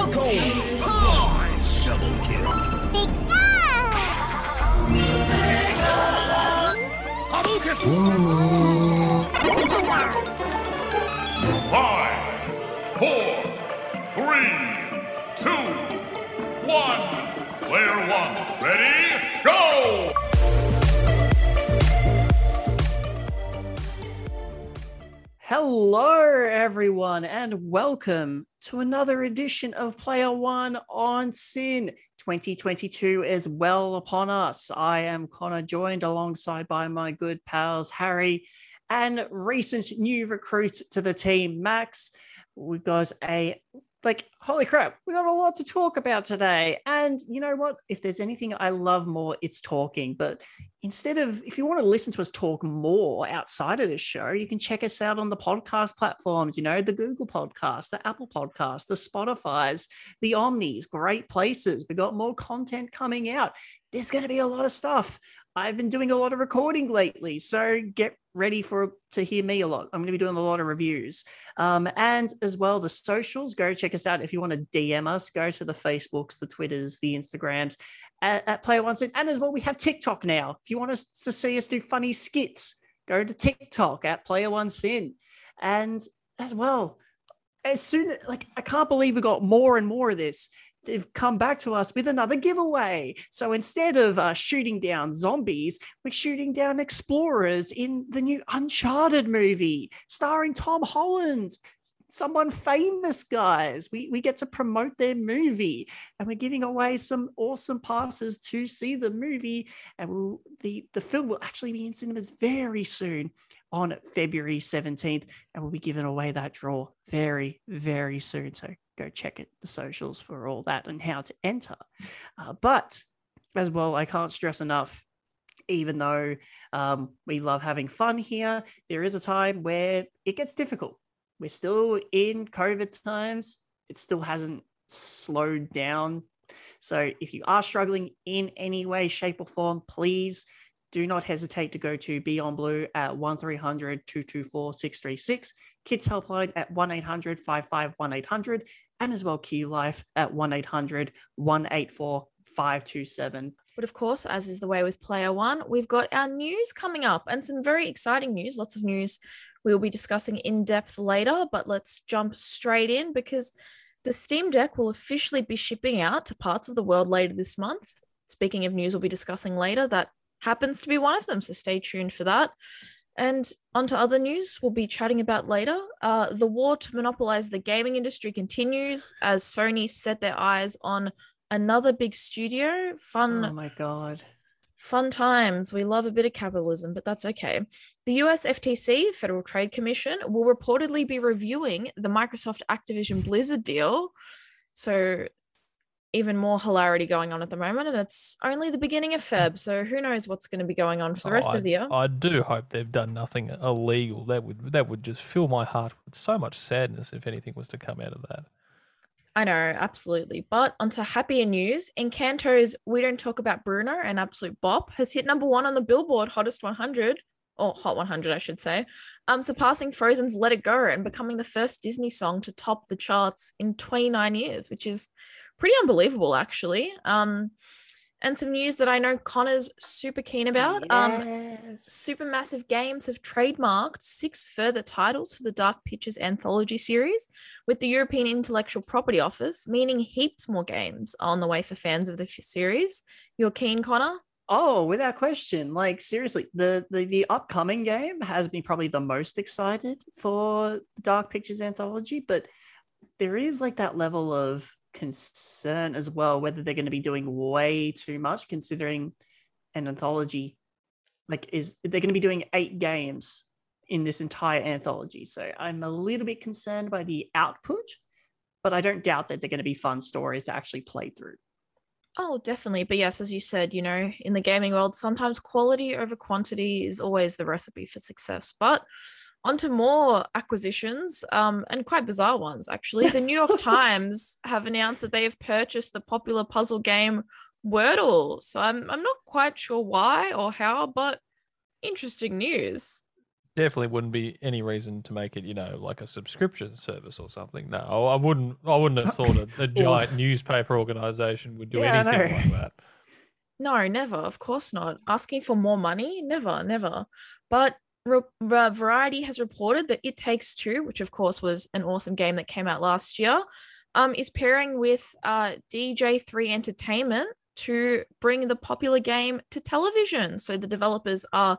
Falcon! Punch! Double kill. Five, four, three, two, one. Player one, ready, go! Hello, everyone, and welcome to another edition of Player One on SYN. 2022 is well upon us. I am Connor, joined alongside by my good pals Harry and recent new recruit to the team, Max. We've got a like, holy crap, we got a lot to talk about today. And you know what? If there's anything I love more, it's talking. But instead of, if you want to listen to us talk more outside of this show, you can check us out on the podcast platforms, you know, the Google podcast, the Apple podcast, the Spotify's, the Omnis, great places. We got more content coming out. There's going to be a lot of stuff. I've been doing a lot of recording lately, so get ready for to hear me a lot. I'm going to be doing a lot of reviews, um, and as well the socials. Go check us out if you want to DM us. Go to the Facebooks, the Twitters, the Instagrams at, at Player One SYN, and as well we have TikTok now. If you want us to see us do funny skits, go to TikTok at Player One SYN, and as well as soon like I can't believe we got more and more of this they've come back to us with another giveaway. So instead of uh, shooting down zombies, we're shooting down explorers in the new Uncharted movie starring Tom Holland. Someone famous, guys. We, we get to promote their movie and we're giving away some awesome passes to see the movie. And we'll, the, the film will actually be in cinemas very soon on February 17th. And we'll be giving away that draw very, very soon. So go check it the socials for all that and how to enter. Uh, but as well, I can't stress enough. Even though um, we love having fun here, there is a time where it gets difficult. We're still in COVID times. It still hasn't slowed down. So if you are struggling in any way, shape, or form, please do not hesitate to go to Beyond Blue at 1300 224 636, Kids Helpline at 1 800 55 1800, and as well Q Life at 1 800 184 527. But of course, as is the way with Player One, we've got our news coming up and some very exciting news. Lots of news we'll be discussing in depth later, but let's jump straight in because the Steam Deck will officially be shipping out to parts of the world later this month. Speaking of news, we'll be discussing later. That happens to be one of them, so stay tuned for that. And onto other news we'll be chatting about later. Uh, the war to monopolize the gaming industry continues as Sony set their eyes on another big studio. Fun, Oh my God. fun times. We love a bit of capitalism, but that's okay. The US FTC, Federal Trade Commission, will reportedly be reviewing the Microsoft Activision Blizzard deal. So even more hilarity going on at the moment, and it's only the beginning of Feb. So who knows what's going to be going on for the rest Oh, I, of the year? I do hope they've done nothing illegal. That would that would just fill my heart with so much sadness if anything was to come out of that. I know, absolutely. But onto happier news. Encanto's We Don't Talk About Bruno and Absolute Bop has hit number one on the Billboard Hottest 100, or Hot 100, I should say, um, surpassing Frozen's Let It Go and becoming the first Disney song to top the charts in 29 years, which is pretty unbelievable, actually. Um, and some news that I know Connor's super keen about. Um, Yes. Supermassive Games have trademarked six further titles for the Dark Pictures anthology series with the European Intellectual Property Office, meaning heaps more games are on the way for fans of the series. You're keen, Connor? Oh, without question. Like seriously, the, the the upcoming game has me probably the most excited for the Dark Pictures anthology, but there is like that level of concern as well whether they're going to be doing way too much considering an anthology like is they're going to be doing eight games in this entire anthology. So I'm a little bit concerned by the output, but I don't doubt that they're going to be fun stories to actually play through. Oh, definitely. But yes, as you said, you know, in the gaming world, sometimes quality over quantity is always the recipe for success. But onto more acquisitions, um, and quite bizarre ones, actually. The New York Times have announced that they have purchased the popular puzzle game Wordle. So I'm I'm not quite sure why or how, but interesting news. definitely wouldn't be any reason to make it, you know, like a subscription service or something. No, I wouldn't. I wouldn't have thought a, a giant newspaper organization would do Yeah, anything like that. No, never. Of course not. Asking for more money? Never, never. But Re- Variety has reported that It Takes Two, which of course was an awesome game that came out last year, um, is pairing with uh, DJ3 Entertainment to bring the popular game to television. So the developers are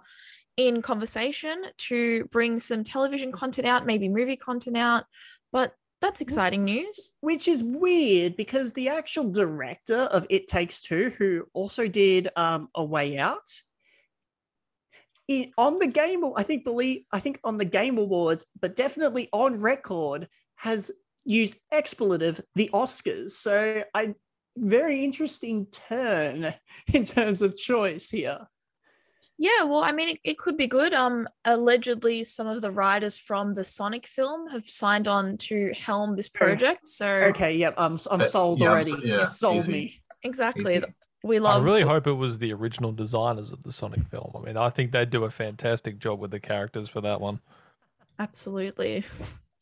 in conversation to bring some television content out, maybe movie content out. But that's exciting news. which is weird because the actual director of It Takes Two, who also did um, A Way Out, he, on the game, I think believe I think on the Game Awards, but definitely on record, has used expletive the Oscars. So I very interesting turn in terms of choice here. Yeah, well, I mean, it, it could be good. Um, allegedly, some of the writers from the Sonic film have signed on to helm this project. So Okay, yep, I'm I'm But, sold yeah, I'm already. so- You yeah, sold easy. me. exactly, Easy. We love. I really hope it was the original designers of the Sonic film. I mean, I think they do a fantastic job with the characters for that one. Absolutely.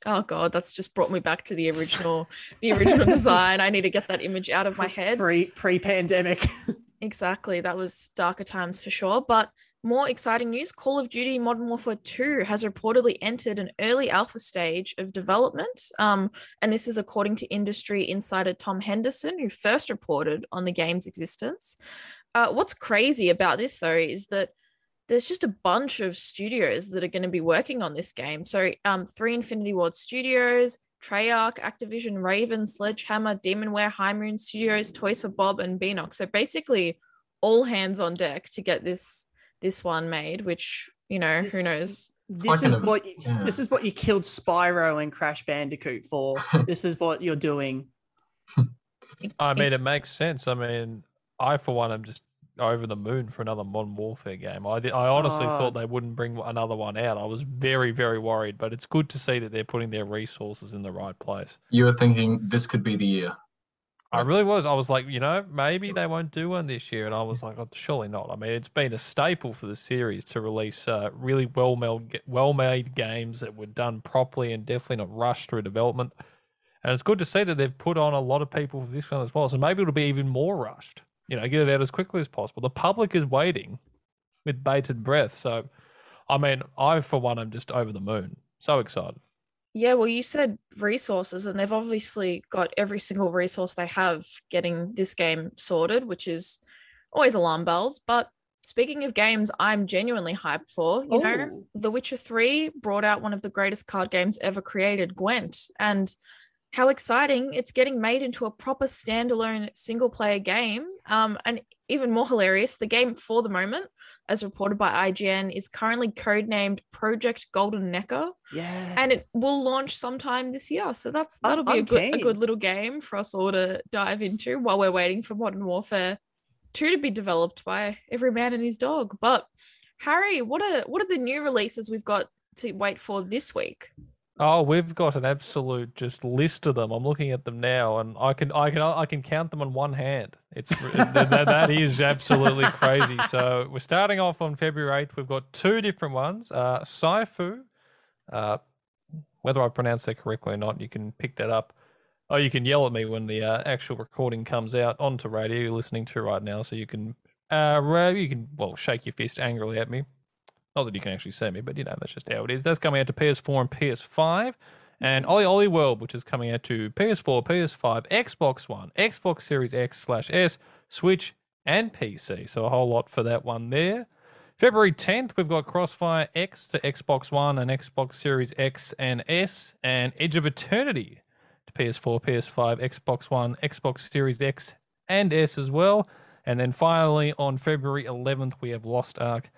Oh god, that's just brought me back to the original, the original design. I need to get that image out of my head. Pre pre pandemic. Exactly. That was darker times for sure. But more exciting news Call of Duty Modern Warfare 2 has reportedly entered an early alpha stage of development. Um, and this is according to industry insider Tom Henderson, who first reported on the game's existence. Uh, what's crazy about this, though, is that there's just a bunch of studios that are going to be working on this game. So, um, three Infinity Ward studios, Treyarch, Activision, Raven, Sledgehammer, Demonware, High Moon Studios, Toys for Bob, and Beenox. So basically, all hands on deck to get this this one made. Which you know, who knows? This is an- what you, yeah. this is what you killed Spyro and Crash Bandicoot for. this is what you're doing. I mean, it makes sense. I mean, I for one am just over the moon for another Modern Warfare game. I I honestly Oh. thought they wouldn't bring another one out. I was very very worried, but it's good to see that they're putting their resources in the right place. You were thinking this could be the year. I really was. I was like, you know, maybe they won't do one this year, and I was like, oh, surely not. I mean, it's been a staple for the series to release uh, really well made, well made games that were done properly and definitely not rushed through development. And it's good to see that they've put on a lot of people for this one as well. So maybe it'll be even more rushed. You know, get it out as quickly as possible. The public is waiting with bated breath. So, I mean, I for one am just over the moon. So excited. Yeah, well, you said resources, and they've obviously got every single resource they have getting this game sorted, which is always alarm bells. But speaking of games, I'm genuinely hyped for. You know, Oh. The Witcher 3 brought out one of the greatest card games ever created, Gwent. And how exciting it's getting made into a proper standalone single player game. Um, and even more hilarious, the game for the moment, as reported by IGN, is currently codenamed Project Golden Nekker Yeah. and it will launch sometime this year. So that's that'll be a good a good little game for us all to dive into while we're waiting for Modern Warfare 2 to be developed by every man and his dog. But Harry, what are what are the new releases we've got to wait for this week? Oh, we've got an absolute just list of them. I'm looking at them now, and I can I can I can count them on one hand. It's that, that- is absolutely crazy. So we're starting off on February 8th. We've got two different ones. Uh, Saifu, uh, whether I pronounce that correctly or not, you can pick that up. Oh, you can yell at me when the uh, actual recording comes out onto radio you're listening to right now. So you can uh, you can well shake your fist angrily at me. Not that you can actually see me, but you know that's just how it is. That's coming out to PS4 and PS5, and OlliOlli World, which is coming out to PS4, PS5, Xbox One, Xbox Series X slash S, Switch, and PC. So a whole lot for that one there. February 10th, we've got Crossfire X to Xbox One and Xbox Series X and S, and Edge of Eternity to PS4, PS5, Xbox One, Xbox Series X and S as well. And then finally on February 11th, we have Lost Ark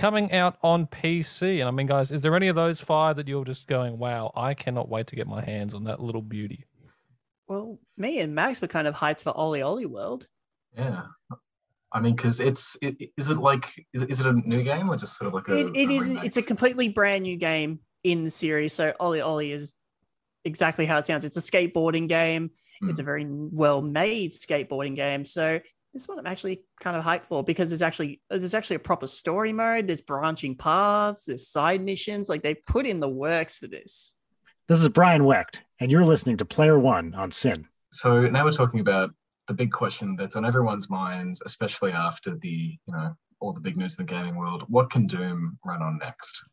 coming out on PC. And I mean, guys, is there any of those five that you're just going, wow, I cannot wait to get my hands on that little beauty? well, me and Max were kind of hyped for OlliOlli World. Yeah. I mean, because it's it, is it like is it, is it a new game or just sort of like a? It, it a is. remake? It's a completely brand new game in the series. So OlliOlli is exactly how it sounds. It's a skateboarding game. It's hmm. a very well made skateboarding game. So this one I'm actually kind of hyped for because there's actually there's actually a proper story mode. There's branching paths. There's side missions. Like they put in the works for this. This is Brian Wecht, and you're listening to Player One on SYN. So now we're talking about the big question that's on everyone's minds, especially after the you know all the big news in the gaming world. What can Doom run on next?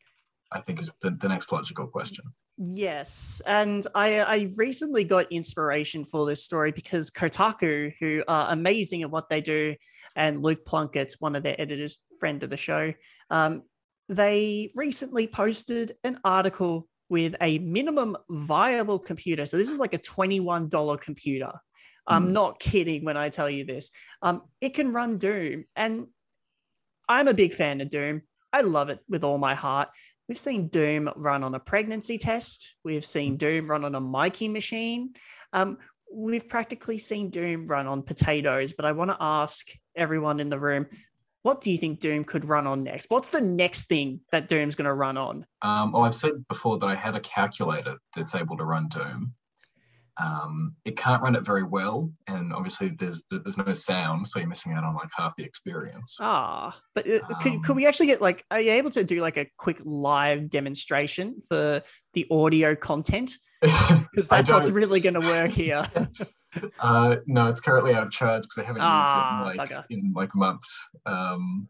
I think is the, the next logical question. Yes, and I I recently got inspiration for this story because Kotaku, who are amazing at what they do, and Luke Plunkett's one of their editors, friend of the show, um, they recently posted an article with a minimum viable computer. So this is like a twenty-one dollar computer. I'm Mm. not kidding when I tell you this. Um, it can run Doom, and I'm a big fan of Doom. I love it with all my heart. We've seen Doom run on a pregnancy test. We've seen Doom run on a Mikey machine. Um, we've practically seen Doom run on potatoes. But I want to ask everyone in the room, what do you think Doom could run on next? What's the next thing that Doom's going to run on? Um, well, I've said before that I have a calculator that's able to run Doom. Um, it can't run it very well, and obviously there's there's no sound, so you're missing out on like half the experience. Ah, but uh, could, Um, could we actually get like, are you able to do like a quick live demonstration for the audio content? Because that's what's really going to work here. Uh, no, it's currently out of charge because I haven't Ah, used it in like bugger. in like months. Um,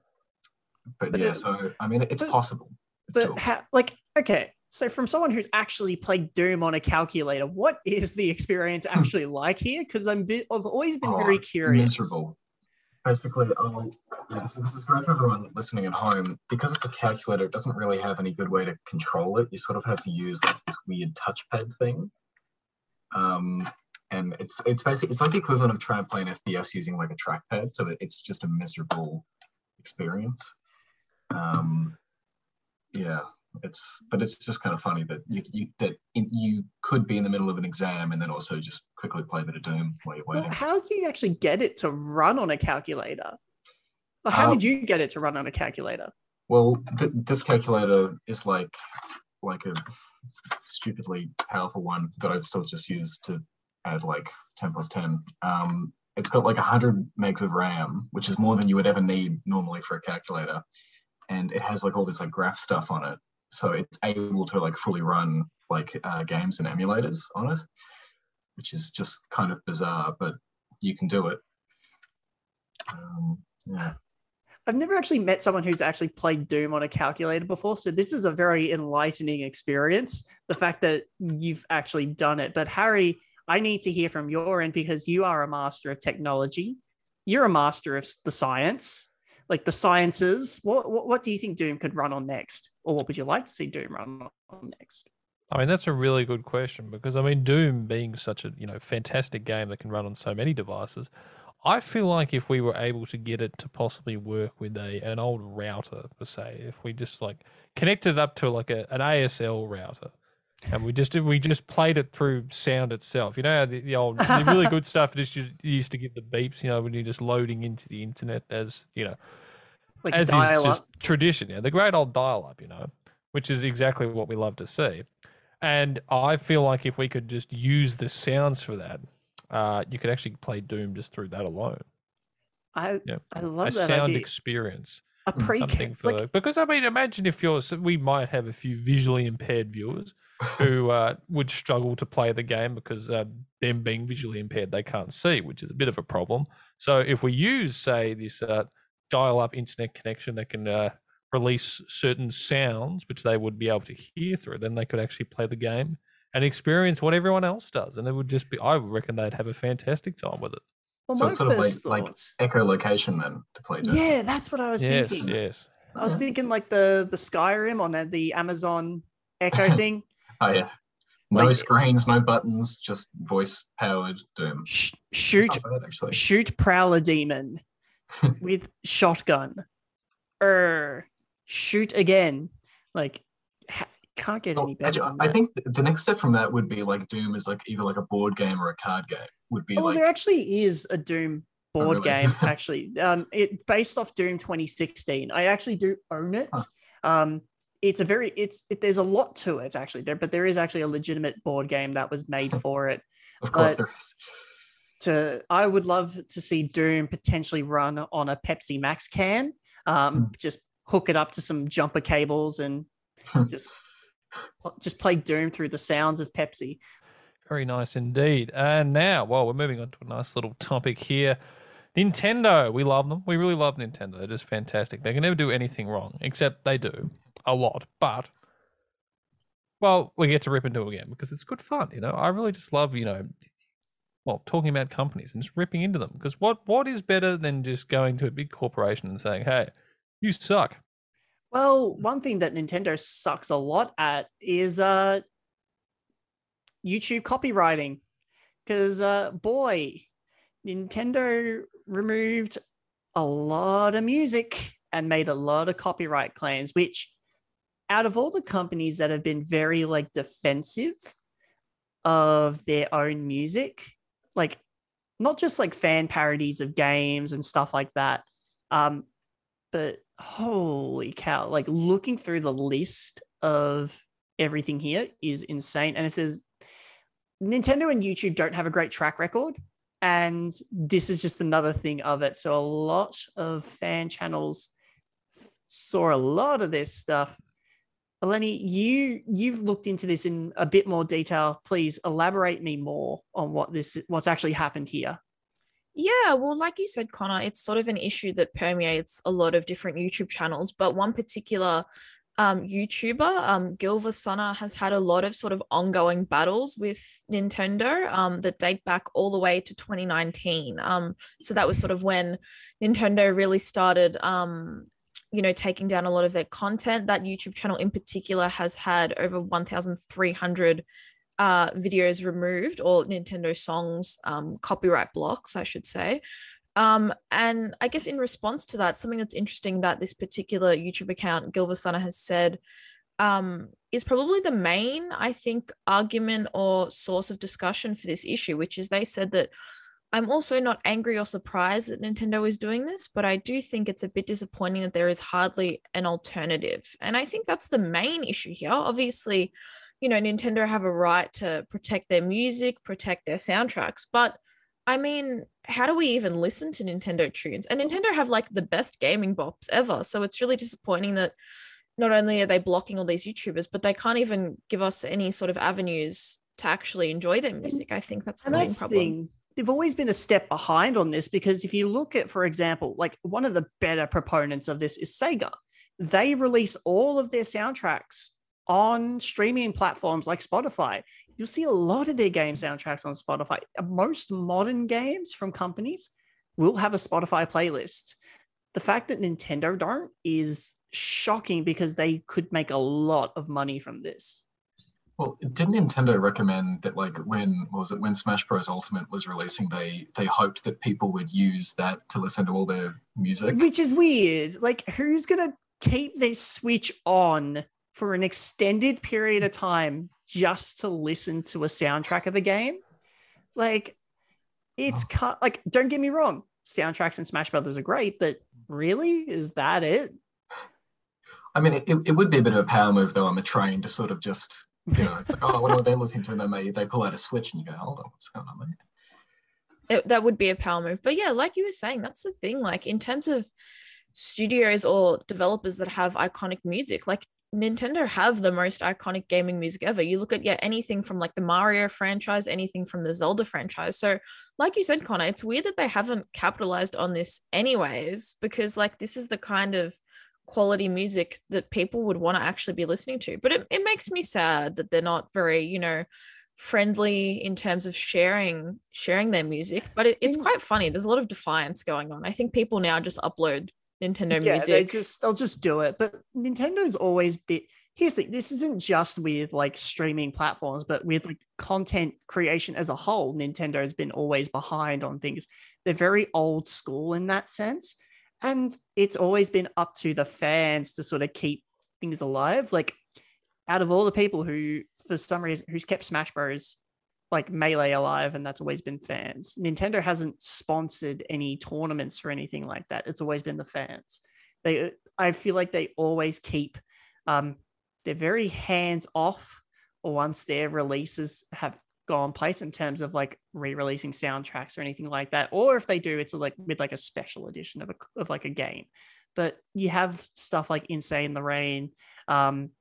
but, But yeah, it- so I mean, it's but- possible. It's but ha- like okay so from someone who's actually played doom on a calculator what is the experience actually like here because i'm bit, i've always been Oh, very curious Miserable. Basically, oh, yeah, so this is great for everyone listening at home. Because it's a calculator, it doesn't really have any good way to control it. You sort of have to use like this weird touchpad thing. Um, and it's it's basically it's like the equivalent of trying to play an FPS using like a trackpad. So it- it's just a miserable experience. Um, yeah, it's but it's just kind of funny that you, you that in, you could be in the middle of an exam and then also just quickly play a bit of Doom while you're waiting. well, how do you actually get it to run on a calculator Like, how Uh, did you get it to run on a calculator Well, th- this calculator is like like a stupidly powerful one that I'd still just use to add like 10 plus 10. Um, it's got like 100 megs of RAM, which is more than you would ever need normally for a calculator. And it has like all this like graph stuff on it. So it's able to like fully run like uh, games and emulators on it, which is just kind of bizarre, but you can do it. Um, yeah. I've never actually met someone who's actually played Doom on a calculator before. So this is a very enlightening experience. The fact that you've actually done it. But Harry, I need to hear from your end because you are a master of technology. You're a master of the science, like the sciences. What, what, what do you think Doom could run on next? Or what would you like to see Doom run on next? I mean, that's a really good question because I mean, Doom being such a you know fantastic game that can run on so many devices, I feel like if we were able to get it to possibly work with a an old router per se, if we just like connected it up to like a, an ASL router, and we just we just played it through sound itself, you know, how the, the old the really good stuff just used, used to give the beeps, you know, when you're just loading into the internet as you know Like as is dial just up? tradition, yeah, the great old dial-up, you know, which is exactly what we love to see. And I feel like if we could just use the sounds for that, uh, you could actually play Doom just through that alone. I, Yeah. I love a that sound idea. experience, a pre like, because I mean, imagine if you're we might have a few visually impaired viewers who uh, would struggle to play the game because uh, them being visually impaired they can't see, which is a bit of a problem. So if we use, say, this uh, dial-up internet connection that can uh, release certain sounds which they would be able to hear through, then they could actually play the game and experience what everyone else does, and it would just be. I reckon they'd have a fantastic time with it. well, So it's sort of like- like thoughts- echolocation then to play Doom. yeah, that's what I was yes, thinking. yes. I was thinking like the the Skyrim on the, the Amazon Echo thing. Oh yeah. No Like- screens, no buttons, just voice powered Doom. Sh- shoot, not bad, actually. shoot Prowler Demon with shotgun. Er, shoot again. Like, ha- can't get Well, any better. actually, I think the next step from that would be like Doom is like either like a board game or a card game. Would be Oh, well, like there actually is a Doom Oh, board really? game. Actually, um, it based off Doom 2016. I actually do own it. Huh. Um, it's a very it's it, there's a lot to it actually there, but there is actually a legitimate board game that was made for it. of course but- there is. To I would love to see Doom potentially run on a Pepsi Max can. Um, Hmm. just hook it up to some jumper cables and just just play Doom through the sounds of Pepsi. Very nice indeed. And now, well, we're moving on to a nice little topic here. Nintendo, we love them. We really love Nintendo. They're just fantastic. They can never do anything wrong, except they do a lot. But, well, we get to rip into them again because it's good fun. You know, I really just love, you know, well, talking about companies and just ripping into them because what what is better than just going to a big corporation and saying, "Hey, you suck." Well, one thing that Nintendo sucks a lot at is uh, YouTube copyrighting. Because, uh, boy, Nintendo removed a lot of music and made a lot of copyright claims, which, out of all the companies that have been very like defensive of their own music, like not just like fan parodies of games and stuff like that, um, but holy cow like looking through the list of everything here is insane. And if there's nintendo and youtube don't have a great track record and this is just another thing of it. So a lot of fan channels saw a lot of this stuff Eleni, you you've looked into this in a bit more detail. Please elaborate me more on what this what's actually happened here. Yeah, well, like you said, Connor, it's sort of an issue that permeates a lot of different YouTube channels, but one particular um, YouTuber, um, GilvaSunner, has had a lot of sort of ongoing battles with Nintendo um, that date back all the way to 2019. Um, so that was sort of when Nintendo really started, um, you know, taking down a lot of their content. That YouTube channel in particular has had over 1,300 uh, videos removed or Nintendo songs um, copyright blocks, I should say. Um, and I guess in response to that, something that's interesting that this particular YouTube account, GilvaSunner, has said um, is probably the main, I think, argument or source of discussion for this issue, which is they said that I'm also not angry or surprised that Nintendo is doing this, but I do think it's a bit disappointing that there is hardly an alternative. And I think that's the main issue here. Obviously, you know, Nintendo have a right to protect their music, protect their soundtracks, but I mean, how do we even listen to Nintendo tunes? And Nintendo have like the best gaming bops ever. So it's really disappointing that not only are they blocking all these YouTubers, but they can't even give us any sort of avenues to actually enjoy their music. I think that's the and main that's problem. thing. They've always been a step behind on this because if you look at, for example, like one of the better proponents of this is Sega. They release all of their soundtracks on streaming platforms like Spotify. You'll see a lot of their game soundtracks on Spotify. Uh, most modern games from companies will have a Spotify playlist. The fact that Nintendo don't is shocking because they could make a lot of money from this. Well, didn't Nintendo recommend that, like, when what was it when Smash Bros. Ultimate was releasing, they they hoped that people would use that to listen to all their music? Which is weird. Like, who's gonna keep their Switch on for an extended period of time just to listen to a soundtrack of the game? Like, it's cut. Like, don't get me wrong, soundtracks in Smash Brothers are great, but really, is that it? I mean, it, it would be a bit of a power move, though, on the train to sort of just, you know, it's like, oh, what are they listening to? And then they, they pull out a switch and you go, hold on, what's going on there? it, that would be a power move. But yeah, like you were saying, that's the thing. Like in terms of studios or developers that have iconic music, like Nintendo have the most iconic gaming music ever. You look at yeah anything from like the Mario franchise, anything from the Zelda franchise. So, like you said, Connor, it's weird that they haven't capitalized on this anyways, because like this is the kind of quality music that people would want to actually be listening to. But it, it makes me sad that they're not very, you know, friendly in terms of sharing sharing their music but it, it's quite funny there's a lot of defiance going on i think people now just upload nintendo music. yeah, they just they'll just do it. But Nintendo's always been here's the this isn't just with like streaming platforms, but with like content creation as a whole. Nintendo has been always behind on things. They're very old school in that sense. And it's always been up to the fans to sort of keep things alive. Like out of all the people who for some reason who's kept Smash Bros like melee alive and that's always been fans nintendo hasn't sponsored any tournaments or anything like that it's always been the fans they i feel like they always keep um they're very hands off once their releases have gone place in terms of like re-releasing soundtracks or anything like that. Or if they do, it's like with like a special edition of a of like a game. But you have stuff like Insane in the Rain, um,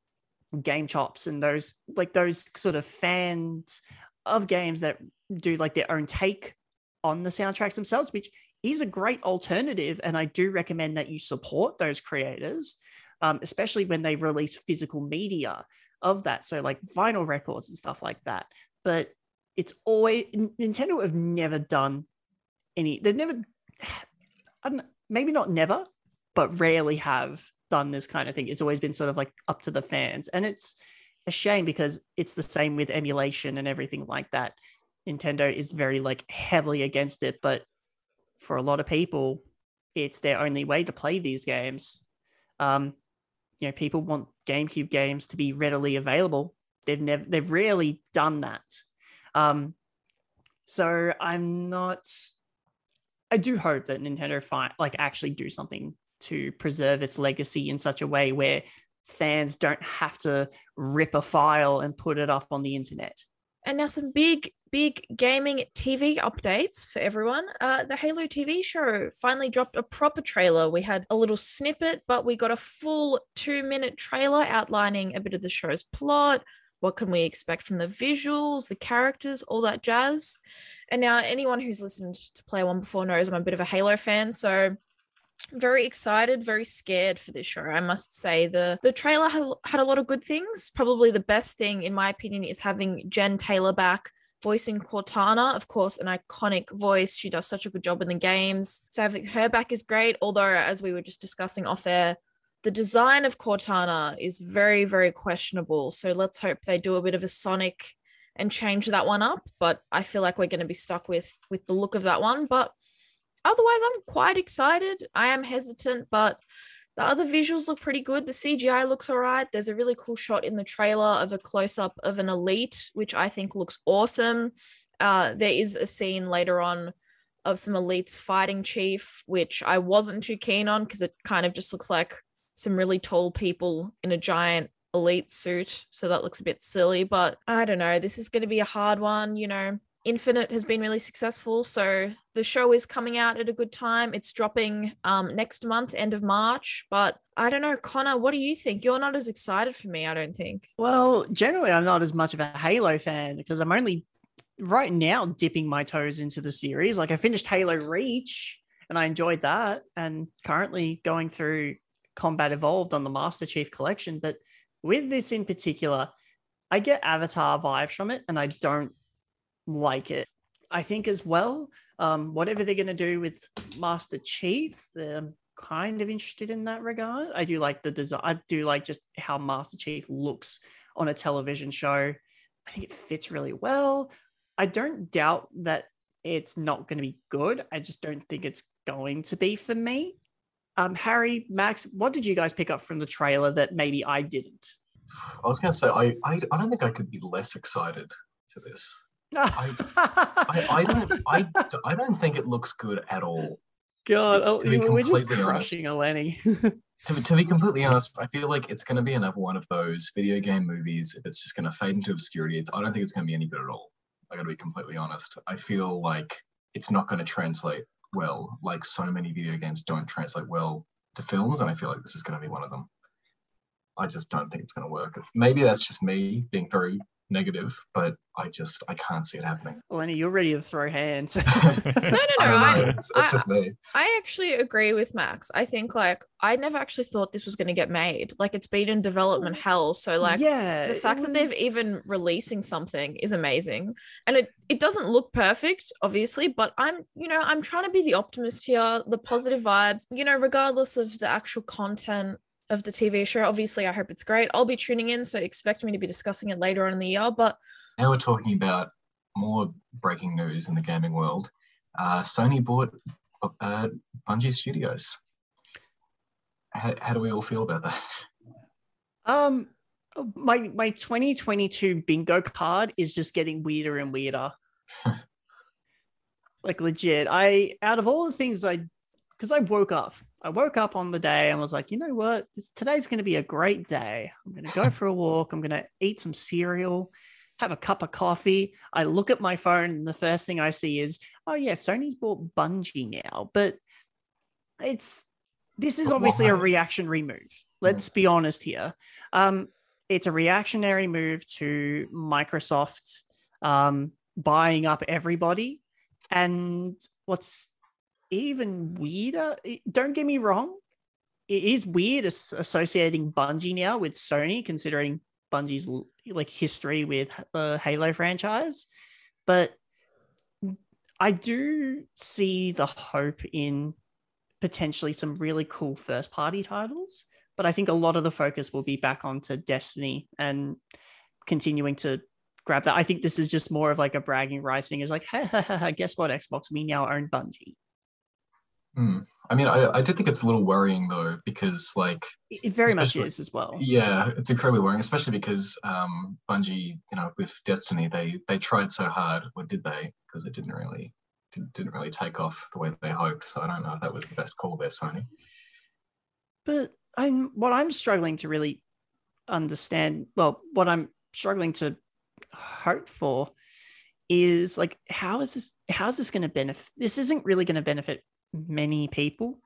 Game Chops, and those like those sort of fans of games that do like their own take on the soundtracks themselves, which is a great alternative. And I do recommend that you support those creators, um, especially when they release physical media of that. So like vinyl records and stuff like that. But it's always Nintendo have never done any. They've never, maybe not never, but rarely have done this kind of thing. It's always been sort of like up to the fans, and it's a shame because it's the same with emulation and everything like that. Nintendo is very like heavily against it, but for a lot of people, it's their only way to play these games. Um, you know, people want GameCube games to be readily available. They've never, they've rarely done that. Um, so I'm not. I do hope that Nintendo like actually do something to preserve its legacy in such a way where fans don't have to rip a file and put it up on the internet. And now some big, big gaming TV updates for everyone. Uh, the Halo TV show finally dropped a proper trailer. We had a little snippet, but we got a full two minute trailer outlining a bit of the show's plot. What can we expect from the visuals, the characters, all that jazz. And now, anyone who's listened to Player One before knows I'm a bit of a Halo fan. So very excited, very scared for this show. I must say the the trailer had, had a lot of good things. Probably the best thing, in my opinion, is having Jen Taylor back voicing Cortana. Of course, an iconic voice. She does such a good job in the games. So having her back is great. Although, as we were just discussing off air, the design of Cortana is very, very questionable. So let's hope they do a bit of a Sonic and change that one up. But I feel like we're going to be stuck with with the look of that one. But otherwise, I'm quite excited. I am hesitant, but the other visuals look pretty good. The CGI looks all right. There's a really cool shot in the trailer of a close up of an elite, which I think looks awesome. Uh, there is a scene later on of some elites fighting Chief, which I wasn't too keen on because it kind of just looks like some really tall people in a giant elite suit. So that looks a bit silly, but I don't know. This is going to be a hard one. You know, Infinite has been really successful. So the show is coming out at a good time. It's dropping um, next month, end of March. But I don't know, Connor, what do you think? You're not as excited for me, I don't think. Well, generally, I'm not as much of a Halo fan because I'm only right now dipping my toes into the series. Like I finished Halo Reach and I enjoyed that, and currently going through Combat Evolved on the Master Chief Collection. But with this in particular, I get Avatar vibes from it, and I don't like it. I think as well, um, whatever they're going to do with Master Chief, I'm kind of interested in that regard. I do like the design. I do like just how Master Chief looks on a television show. I think it fits really well. I don't doubt that it's not going to be good. I just don't think it's going to be for me. Um, Harry, Max, what did you guys pick up from the trailer that maybe I didn't? I was going to say, I, I, I don't think I could be less excited for this. I, I, I, don't, I, I don't think it looks good at all. God, to, to oh, we're just crushing Eleni. to, to be completely honest, I feel like it's going to be another one of those video game movies that's just going to fade into obscurity. It's, I don't think it's going to be any good at all. I got to be completely honest. I feel like it's not going to translate well. Like so many video games don't translate well to films, and I feel like this is going to be one of them. I just don't think it's going to work. Maybe that's just me being very negative, but I just I can't see it happening. Lenny, you're ready to throw hands. no, no, no. I, it's, it's I, just me. I actually agree with Max. I think like I never actually thought this was going to get made. Like it's been in development hell. So like yeah, the fact was... that they've even releasing something is amazing. And it it doesn't look perfect, obviously, but I'm you know I'm trying to be the optimist here, the positive vibes. You know, regardless of the actual content of the TV show. Obviously, I hope it's great. I'll be tuning in, so expect me to be discussing it later on in the year. But now we're talking about more breaking news in the gaming world. Uh, Sony bought uh, Bungie Studios. How, how do we all feel about that? Um, my my 2022 bingo card is just getting weirder and weirder. like legit, I out of all the things I, because I woke up I woke up on the day and was like, you know what? This, today's going to be a great day. I'm going to go for a walk. I'm going to eat some cereal. have a cup of coffee. I look at my phone, and the first thing I see is, oh yeah, Sony's bought Bungie now. But it's this is obviously a reactionary move. Let's be honest here. Um, it's a reactionary move to Microsoft um, buying up everybody. And what's even weirder, eh, don't get me wrong, it is weird associating Bungie now with Sony, considering Bungie's like history with the Halo franchise. But I do see the hope in potentially some really cool first party titles. But I think a lot of the focus will be back onto Destiny and continuing to grab that. I think this is just more of like a bragging rights thing. Is like, hey, guess what, Xbox? We now own Bungie. Hmm. I mean, I, I do think it's a little worrying though, because like, It it very much is as well. yeah, it's incredibly worrying, especially because um, Bungie, you know, with Destiny, they they tried so hard, or did they? Because it didn't really didn't, didn't really take off the way they hoped. So I don't know if that was the best call there, Sony. But I'm what I'm struggling to really understand. Well, what I'm struggling to hope for is like, how is this? How is this going to benefit? This isn't really going to benefit many people.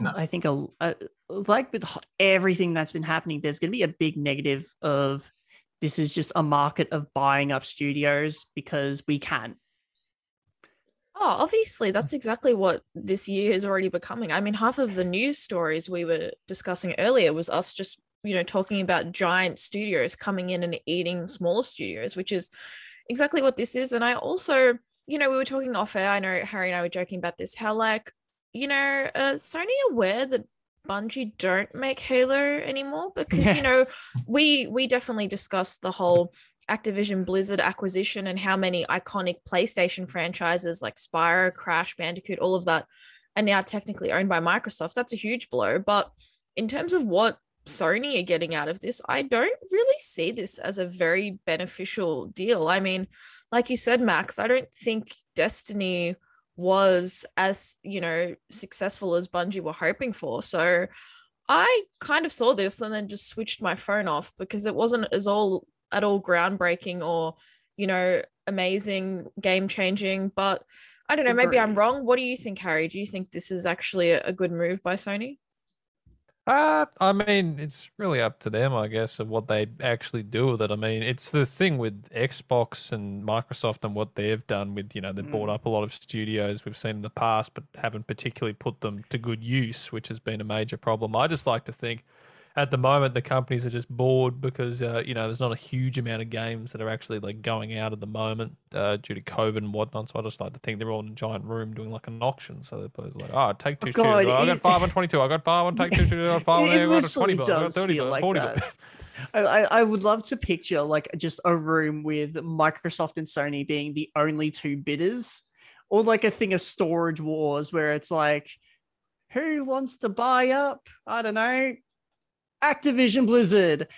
No. I think a, a like with everything that's been happening, there's going to be a big negative of this is just a market of buying up studios because we can. Oh, obviously, that's exactly what this year is already becoming. I mean, half of the news stories we were discussing earlier was us just, you know, talking about giant studios coming in and eating smaller studios, which is exactly what this is. And I also, you know, we were talking off air. I know Harry and I were joking about this, how, like, you know, uh, Sony aware that Bungie don't make Halo anymore because, Yeah. you know, we we definitely discussed the whole Activision Blizzard acquisition and how many iconic PlayStation franchises like Spyro, Crash, Bandicoot, all of that are now technically owned by Microsoft. That's a huge blow. But in terms of what Sony are getting out of this, I don't really see this as a very beneficial deal. I mean, like you said, Max, I don't think Destiny was as, you know, successful as Bungie were hoping for. So I kind of saw this and then just switched my phone off because it wasn't as all at all groundbreaking or, you know, amazing, game changing. But I don't know, maybe I'm wrong. What do you think, Harry? Do you think this is actually a, a good move by Sony? Uh, I mean, it's really up to them, I guess, of what they actually do with it. I mean, it's the thing with Xbox and Microsoft and what they've done with, you know, they've bought Mm. up a lot of studios we've seen in the past, but haven't particularly put them to good use, which has been a major problem. I just like to think at the moment the companies are just bored because, uh, you know, there's not a huge amount of games that are actually like going out at the moment uh, due to COVID and whatnot. So I just like to think they're all in a giant room doing like an auction. So they're probably like, oh, take two God, studios. Oh, I got five on 22. I got five on take two. I got five on. I got 20 literally bucks. I got does 30 feel bucks, like 40 bucks. I, I I would love to picture like just a room with Microsoft and Sony being the only two bidders, or like a thing of storage wars where it's like, who wants to buy up? I don't know, Activision Blizzard.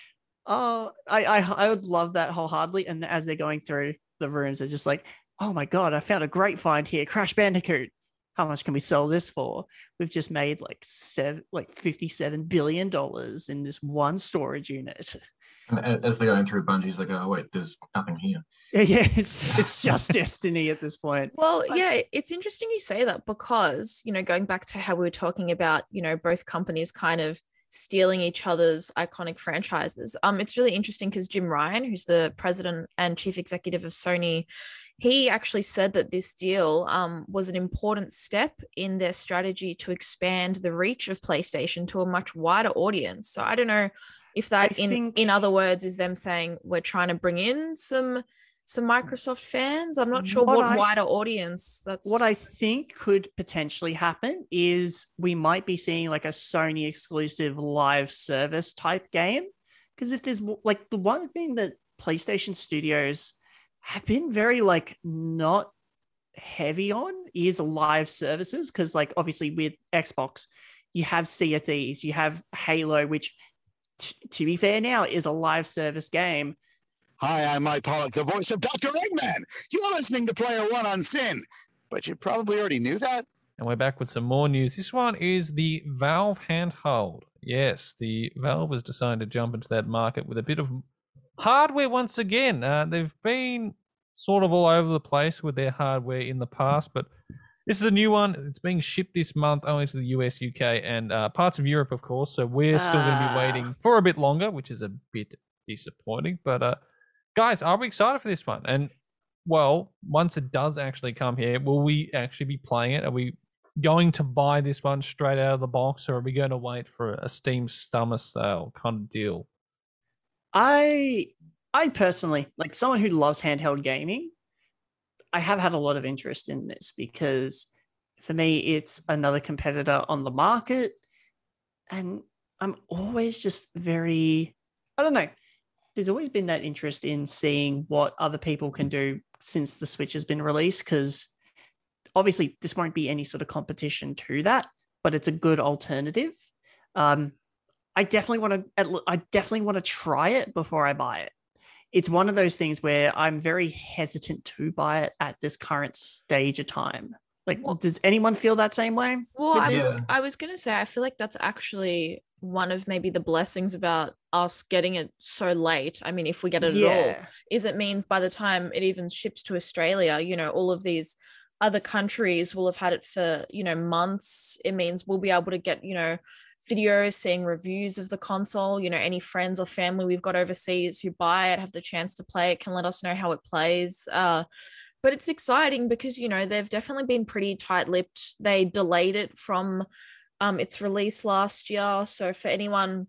Oh, I I I would love that wholeheartedly. And as they're going through the rooms, they're just like, oh my god, I found a great find here, Crash Bandicoot. How much can we sell this for? We've just made like seven, like fifty-seven billion dollars in this one storage unit. And uh, as they're going through Bungie's, they go, oh, wait, there's nothing here. Yeah, yeah, it's it's just destiny at this point. Well, Like- yeah, it's interesting you say that because, you know, going back to how we were talking about, you know, both companies kind of stealing each other's iconic franchises. Um, it's really interesting because Jim Ryan, who's the president and chief executive of Sony, he actually said that this deal um, was an important step in their strategy to expand the reach of PlayStation to a much wider audience. So I don't know if that, I in think- in other words, is them saying we're trying to bring in some some Microsoft fans. I'm not sure What what, I- wider audience that's What I think could potentially happen is we might be seeing like a Sony exclusive live service type game. Because if there's like the one thing that PlayStation Studios have been very like not heavy on is live services. Because like obviously with Xbox, you have Sea of Thieves, you have Halo, which t- to be fair now is a live service game. Hi, I'm Mike Pollock, the voice of Dr. Eggman. You're listening to Player One on SYN, but you probably already knew that. And we're back with some more news. This one is the Valve handheld. Yes, the Valve has decided to jump into that market with a bit of hardware once again. Uh, they've been sort of all over the place with their hardware in the past, but this is a new one. It's being shipped this month only to the US, UK, and uh, parts of Europe, of course. So we're still going to be Ah. waiting for a bit longer, which is a bit disappointing. But uh, guys, are we excited for this one? And well, once it does actually come here, will we actually be playing it? Are we going to buy this one straight out of the box, or are we going to wait for a Steam summer sale kind of deal? I I personally, like someone who loves handheld gaming, I have had a lot of interest in this because for me it's another competitor on the market and I'm always just very I don't know. There's always been that interest in seeing what other people can do since the Switch has been released because obviously this won't be any sort of competition to that, but it's a good alternative. Um, I definitely want to. I definitely want to try it before I buy it. It's one of those things where I'm very hesitant to buy it at this current stage of time. Like, Well- does anyone feel that same way? Well, I was I was gonna say I feel like that's actually one of maybe the blessings about us getting it so late. I mean, if we get it at all, is it means by the time it even ships to Australia, you know, all of these other countries will have had it for, you know, months. It means we'll be able to get, you know, videos, seeing reviews of the console, you know, any friends or family we've got overseas who buy it, have the chance to play it, can let us know how it plays. Uh, but it's exciting because, you know, they've definitely been pretty tight lipped. They delayed it from um, its release last year. So for anyone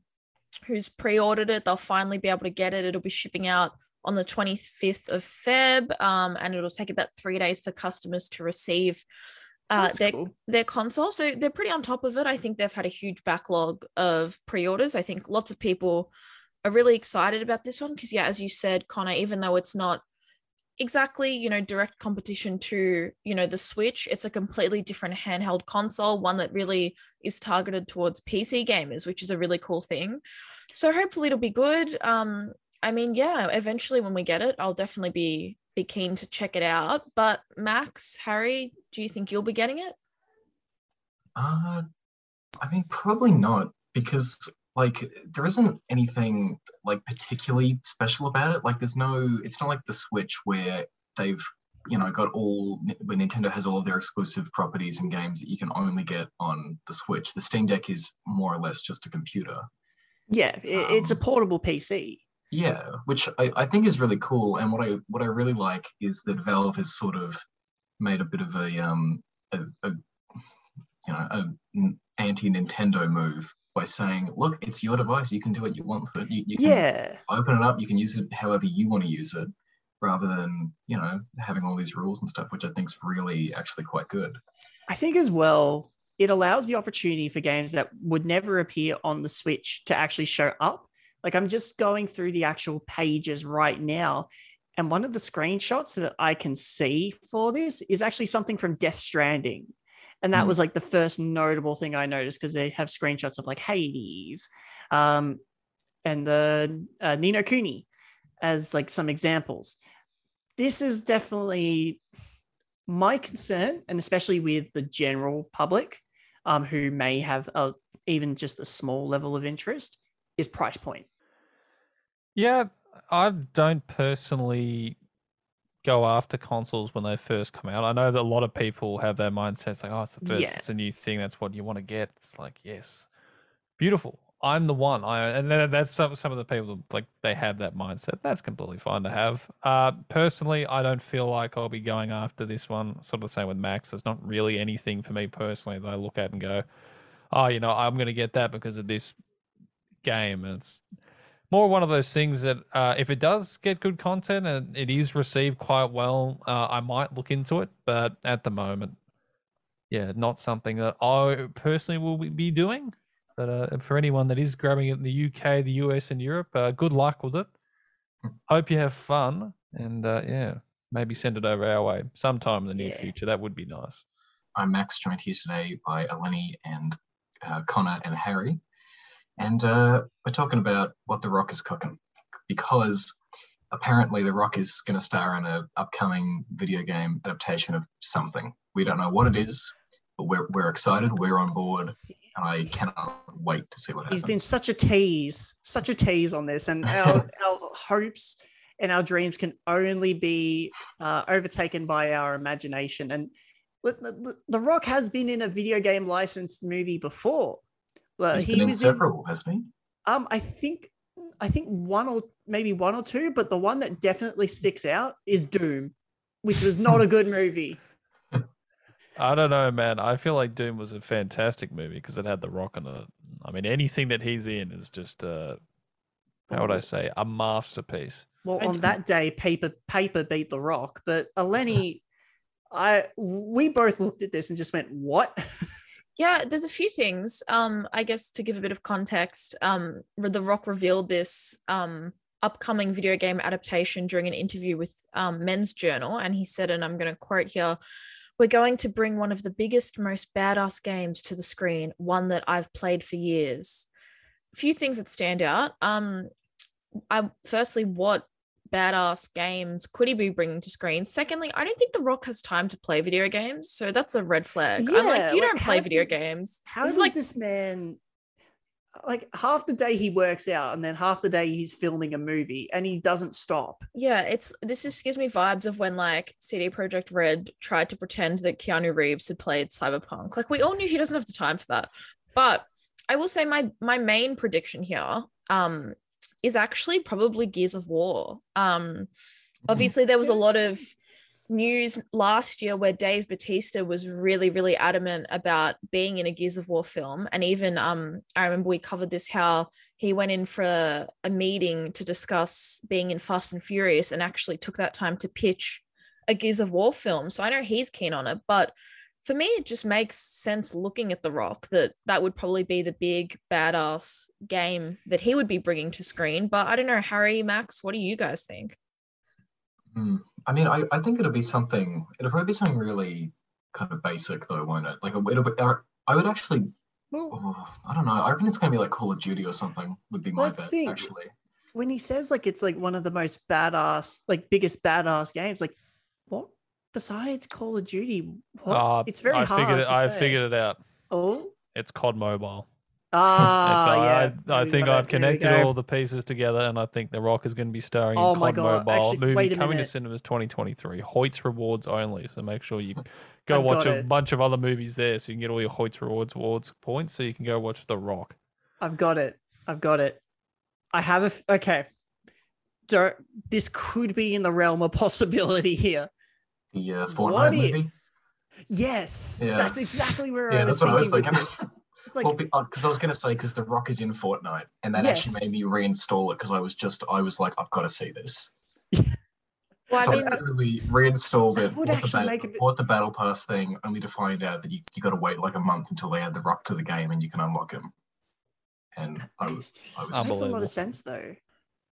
who's pre-ordered it, they'll finally be able to get it. It'll be shipping out on the 25th of Feb, um, and it'll take about three days for customers to receive uh, their cool. their console. So they're pretty on top of it. I think they've had a huge backlog of pre-orders. I think lots of people are really excited about this one because, yeah, as you said, Connor, even though it's not exactly you know direct competition to you know the switch it's a completely different handheld console one that really is targeted towards pc gamers which is a really cool thing. So hopefully it'll be good. Um i mean yeah eventually when we get it i'll definitely be be keen to check it out. But max harry do you think you'll be getting it? Uh, I mean, probably not because like there isn't anything like particularly special about it. Like, there's no. It's not like the Switch where they've you know got all where Nintendo has all of their exclusive properties and games that you can only get on the Switch. The Steam Deck is more or less just a computer. yeah, it, it's a Um, portable PC. Yeah, which I, I think is really cool. And what I what I really like is that Valve has sort of made a bit of a um a, a you know a anti Nintendo move by saying, look, it's your device. You can do what you want with it. You, you can Yeah, open it up. You can use it however you want to use it, rather than you know having all these rules and stuff, which I think is really actually quite good. I think as well, it allows the opportunity for games that would never appear on the Switch to actually show up. Like I'm just going through the actual pages right now, and one of the screenshots that I can see for this is actually something from Death Stranding. And that Hmm. was like the first notable thing I noticed because they have screenshots of like Hades um, and the uh, Ni no Kuni as like some examples. This is definitely my concern, and especially with the general public um, who may have a, even just a small level of interest, is price point. Yeah, I don't personally go after consoles when they first come out. I know that a lot of people have their mindset it's like, oh, it's the first, Yeah. it's a new thing. That's what you want to get. It's like, yes, beautiful. I'm the one. I and then that's some some of the people like they have that mindset. That's completely fine to have. Uh, personally, I don't feel like I'll be going after this one. Sort of the same with Max. There's not really anything for me personally that I look at and go, oh, you know, I'm going to get that because of this game. And it's more one of those things that uh, if it does get good content and it is received quite well, uh, I might look into it. But at the moment, yeah, not something that I personally will be- be doing. But uh, for anyone that is grabbing it in the UK, the US, and Europe, uh, good luck with it. Hope you have fun, and uh, yeah, maybe send it over our way sometime in the near Yeah. future. That would be nice. I'm Max, joined here today by Eleni and uh, Connor and Harry. And uh, we're talking about what The Rock is cooking because apparently The Rock is going to star in an upcoming video game adaptation of something. We don't know what it is, but we're, we're excited, we're on board. and I cannot wait to see what happens. He's been such a tease, such a tease on this, and our, our hopes and our dreams can only be uh, overtaken by our imagination. And the, Rock has been in a video game licensed movie before. Well, He's he been in was several, hasn't he? um, I think I think one or maybe one or two, but the one that definitely sticks out is Doom, which was not a good movie. I don't know, man. I feel like Doom was a fantastic movie because it had The Rock in it. I mean, anything that he's in is just, uh, how would I say, a masterpiece. Well, on that day, paper paper beat the rock. But Eleni, I we both looked at this and just went, "What?" Yeah, there's a few things. Um, I guess to give a bit of context, um, The Rock revealed this um upcoming video game adaptation during an interview with um, Men's Journal, and he said, and I'm going to quote here. We're going to bring one of the biggest, most badass games to the screen, one that I've played for years. A few things that stand out. Um, I firstly, what badass games could he be bringing to screen? Secondly, I don't think The Rock has time to play video games, so that's a red flag. I'm like, you like, don't play video does- games. How This does is like this man? Like half the day he works out, and then half the day he's filming a movie, and he doesn't stop. Yeah, it's this just gives me vibes of when like CD Projekt Red tried to pretend that Keanu Reeves had played Cyberpunk. Like we all knew he doesn't have the time for that. But I will say my my main prediction here um is actually probably Gears of War. Um obviously there was a lot of news last year where Dave Bautista was really, really adamant about being in a Gears of War film. And even um, I remember we covered this how he went in for a, a meeting to discuss being in Fast and Furious and actually took that time to pitch a Gears of War film. So I know he's keen on it, but for me, it just makes sense looking at The Rock that that would probably be the big badass game that he would be bringing to screen. But I don't know, Harry, Max, what do you guys think? Hmm. I mean, I, I think it'll be something. It'll probably be something really kind of basic, though, won't it? Like it'll be. uh, I would actually. Oh, I don't know. I reckon it's gonna be like Call of Duty or something. Would be my Let's bet, think. actually. when he says like it's like one of the most badass, like biggest badass games, like what besides Call of Duty? What? Uh, it's very I hard. figured it, I say. figured it out. Oh, It's COD Mobile. ah, so yeah. I, I think. I've connected all the pieces together, and I think The Rock is going to be starring Oh in my COD God, Mobile actually, movie coming to cinemas 2023. Hoyts rewards only, so make sure you go I've watch a it. bunch of other movies there, so you can get all your Hoyts rewards awards points, so you can go watch The Rock. I've got it. I've got it. I have a f- okay. Don't, this could be in the realm of possibility here. The uh, What Fortnite if- movie. Yes, Yeah. that's exactly where Yeah, I was that's what I was thinking. with thinking. this. It's like well, because I was gonna say because The Rock is in Fortnite, and that actually made me reinstall it because I was just I was like I've got to see this. Well, so I mean, I literally reinstalled it, bought the, actually bat- bit- bought the battle pass thing, only to find out that you, you got to wait like a month until they add the Rock to the game and you can unlock him. And I was, I was makes a lot Unbelievable. of sense though.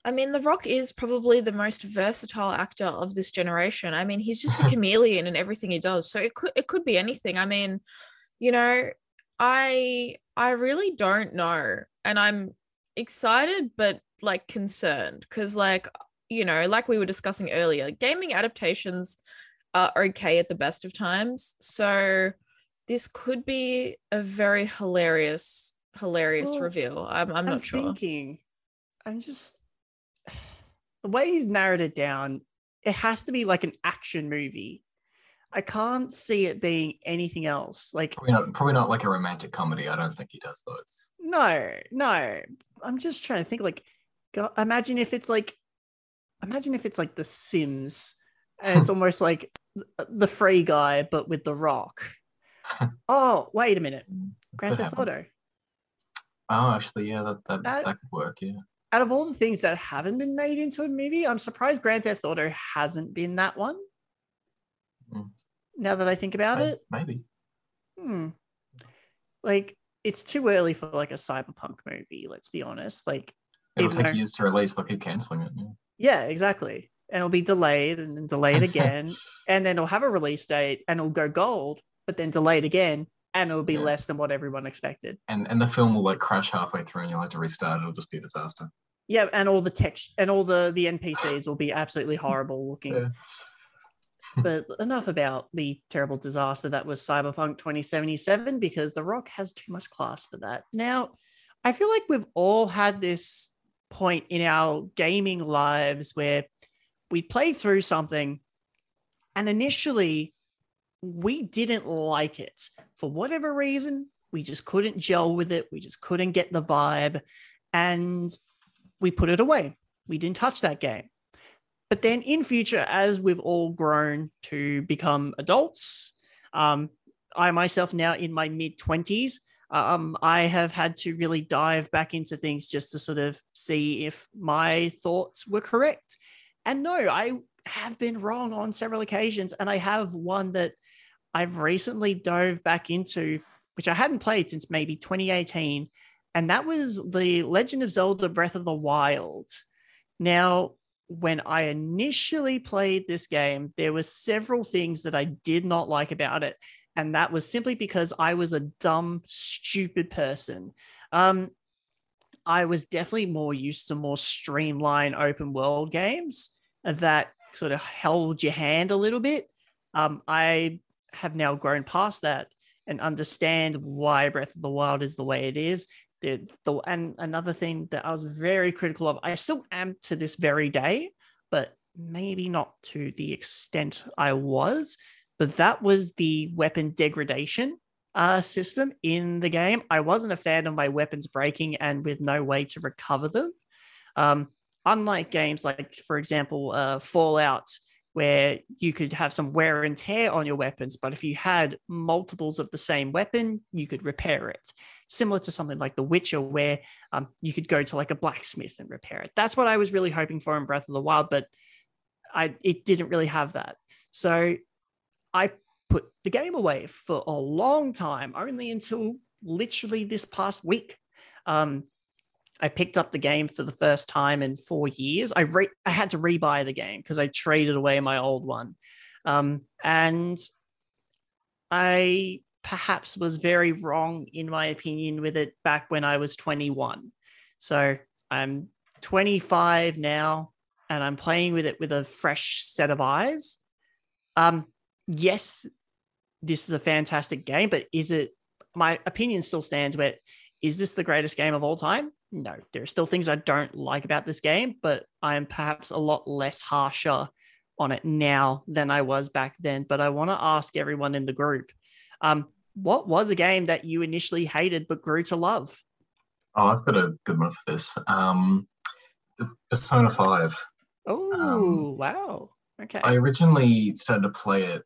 I mean, The Rock is probably the most versatile actor of this generation. I mean, he's just a chameleon in everything he does. So it could it could be anything. I mean, you know, I I really don't know, and I'm excited but like concerned because like you know, like we were discussing earlier, gaming adaptations are okay at the best of times. So this could be a very hilarious hilarious Well, reveal. I'm I'm I'm not sure. thinking. I'm just the way he's narrowed it down. It has to be like an action movie. I can't see it being anything else. Like probably not, probably not like a romantic comedy. I don't think he does those. no, no. I'm just trying to think. Like, go, imagine if it's like, imagine if it's like The Sims, and it's almost like the Free Guy, but with The Rock. oh, wait a minute, mm, Grand Could Theft. Auto. Oh, actually, yeah, that that, That- that could work. Yeah. Out of all the things that haven't been made into a movie, I'm surprised Grand Theft Auto hasn't been that one. Mm. Now that I think about it, Maybe. hmm. like it's too early for like a cyberpunk movie. Let's be honest. Like, It'll take though- years to release. They'll keep canceling it. Yeah. yeah, exactly. And it'll be delayed and then delayed again, and then it'll have a release date and it'll go gold, but then delayed again, and it'll be Yeah. less than what everyone expected. And and the film will like crash halfway through, and you'll have to restart. It'll just be a disaster. Yeah, and all the text and all the the NPCs will be absolutely horrible looking. Yeah. but enough about the terrible disaster that was Cyberpunk 2077 because The Rock has too much class for that. Now, I feel like we've all had this point in our gaming lives where we play through something and initially we didn't like it for whatever reason. We just couldn't gel with it. We just couldn't get the vibe. And we put it away. We didn't touch that game. But then in future, as we've all grown to become adults, um, I myself now in my mid 20s, um, I have had to really dive back into things just to sort of see if my thoughts were correct. And no, I have been wrong on several occasions. And I have one that I've recently dove back into, which I hadn't played since maybe 2018. And that was The Legend of Zelda Breath of the Wild. Now, when I initially played this game, there were several things that I did not like about it. And that was simply because I was a dumb, stupid person. Um, I was definitely more used to more streamlined open world games that sort of held your hand a little bit. Um, I have now grown past that and understand why Breath of the Wild is the way it is. The, the, and another thing that I was very critical of, I still am to this very day, but maybe not to the extent I was, but that was the weapon degradation uh, system in the game. I wasn't a fan of my weapons breaking and with no way to recover them. Um, unlike games like, for example, uh, Fallout, where you could have some wear and tear on your weapons, but if you had multiples of the same weapon, you could repair it. Similar to something like The Witcher, where um, you could go to like a blacksmith and repair it. That's what I was really hoping for in Breath of the Wild, but I it didn't really have that. So I put the game away for a long time, only until literally this past week. Um, I picked up the game for the first time in four years. I re- I had to rebuy the game because I traded away my old one, um, and I perhaps was very wrong in my opinion with it back when I was 21. So I'm 25 now, and I'm playing with it with a fresh set of eyes. Um, yes, this is a fantastic game, but is it? My opinion still stands. Where is this the greatest game of all time? No, there are still things I don't like about this game, but I am perhaps a lot less harsher on it now than I was back then. But I want to ask everyone in the group um, what was a game that you initially hated but grew to love? Oh, I've got a good one for this. Um, Persona 5. Oh, Um, wow. Okay. I originally started to play it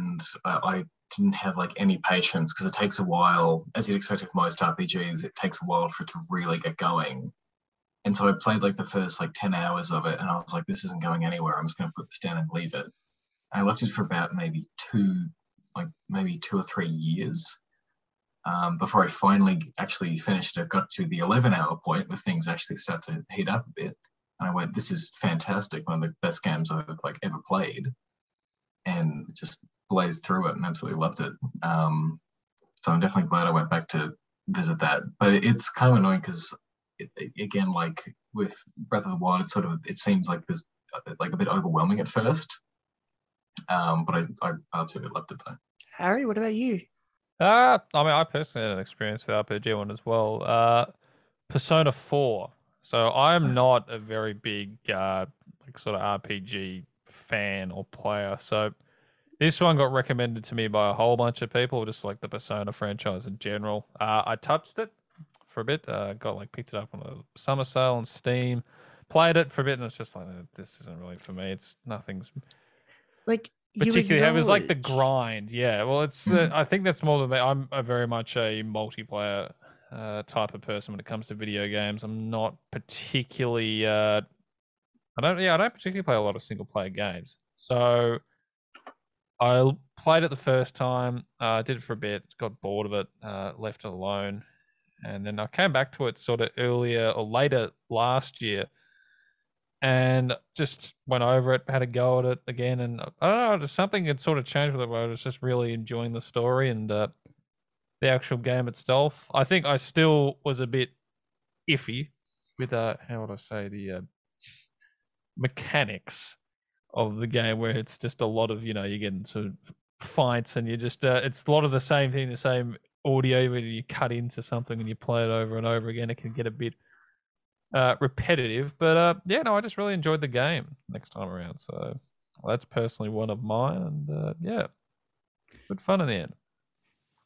and uh, I didn't have like any patience because it takes a while, as you'd expect with most RPGs, it takes a while for it to really get going. And so I played like the first like 10 hours of it and I was like, this isn't going anywhere. I'm just going to put this down and leave it. I left it for about maybe two, like maybe two or three years um, before I finally actually finished it. I got to the 11 hour point where things actually start to heat up a bit. And I went, this is fantastic. One of the best games I've like ever played. And just blazed through it and absolutely loved it. Um, so I'm definitely glad I went back to visit that. But it's kind of annoying because, again, like with Breath of the Wild, it sort of it seems like there's like a bit overwhelming at first. Um, but I, I absolutely loved it though. Harry, what about you? Uh, I mean, I personally had an experience with RPG one as well. Uh, Persona 4. So I'm not a very big, uh, like sort of RPG fan or player. So this one got recommended to me by a whole bunch of people, just like the Persona franchise in general. Uh, I touched it for a bit. Uh, got like picked it up on a summer sale on Steam, played it for a bit, and it's just like "Uh, this isn't really for me. It's nothing's Like, particularly. It was like the grind. Yeah. Well, it's. Uh, I think that's more than me. I'm a very much a multiplayer uh, type of person when it comes to video games. I'm not particularly. Uh, I don't. Yeah, I don't particularly play a lot of single player games. So I played it the first time. Uh, did it for a bit. Got bored of it. Uh, left it alone, and then I came back to it sort of earlier or later last year, and just went over it. Had a go at it again, and I don't know. Just something had sort of changed with it. Where I was just really enjoying the story and uh, the actual game itself. I think I still was a bit iffy with uh, how would I say the uh, mechanics of the game where it's just a lot of you know you get into fights and you're just uh, it's a lot of the same thing, the same audio where you cut into something and you play it over and over again. It can get a bit uh, repetitive, but uh, yeah, no, I just really enjoyed the game next time around. So that's personally one of mine, and uh, yeah, good fun in the end.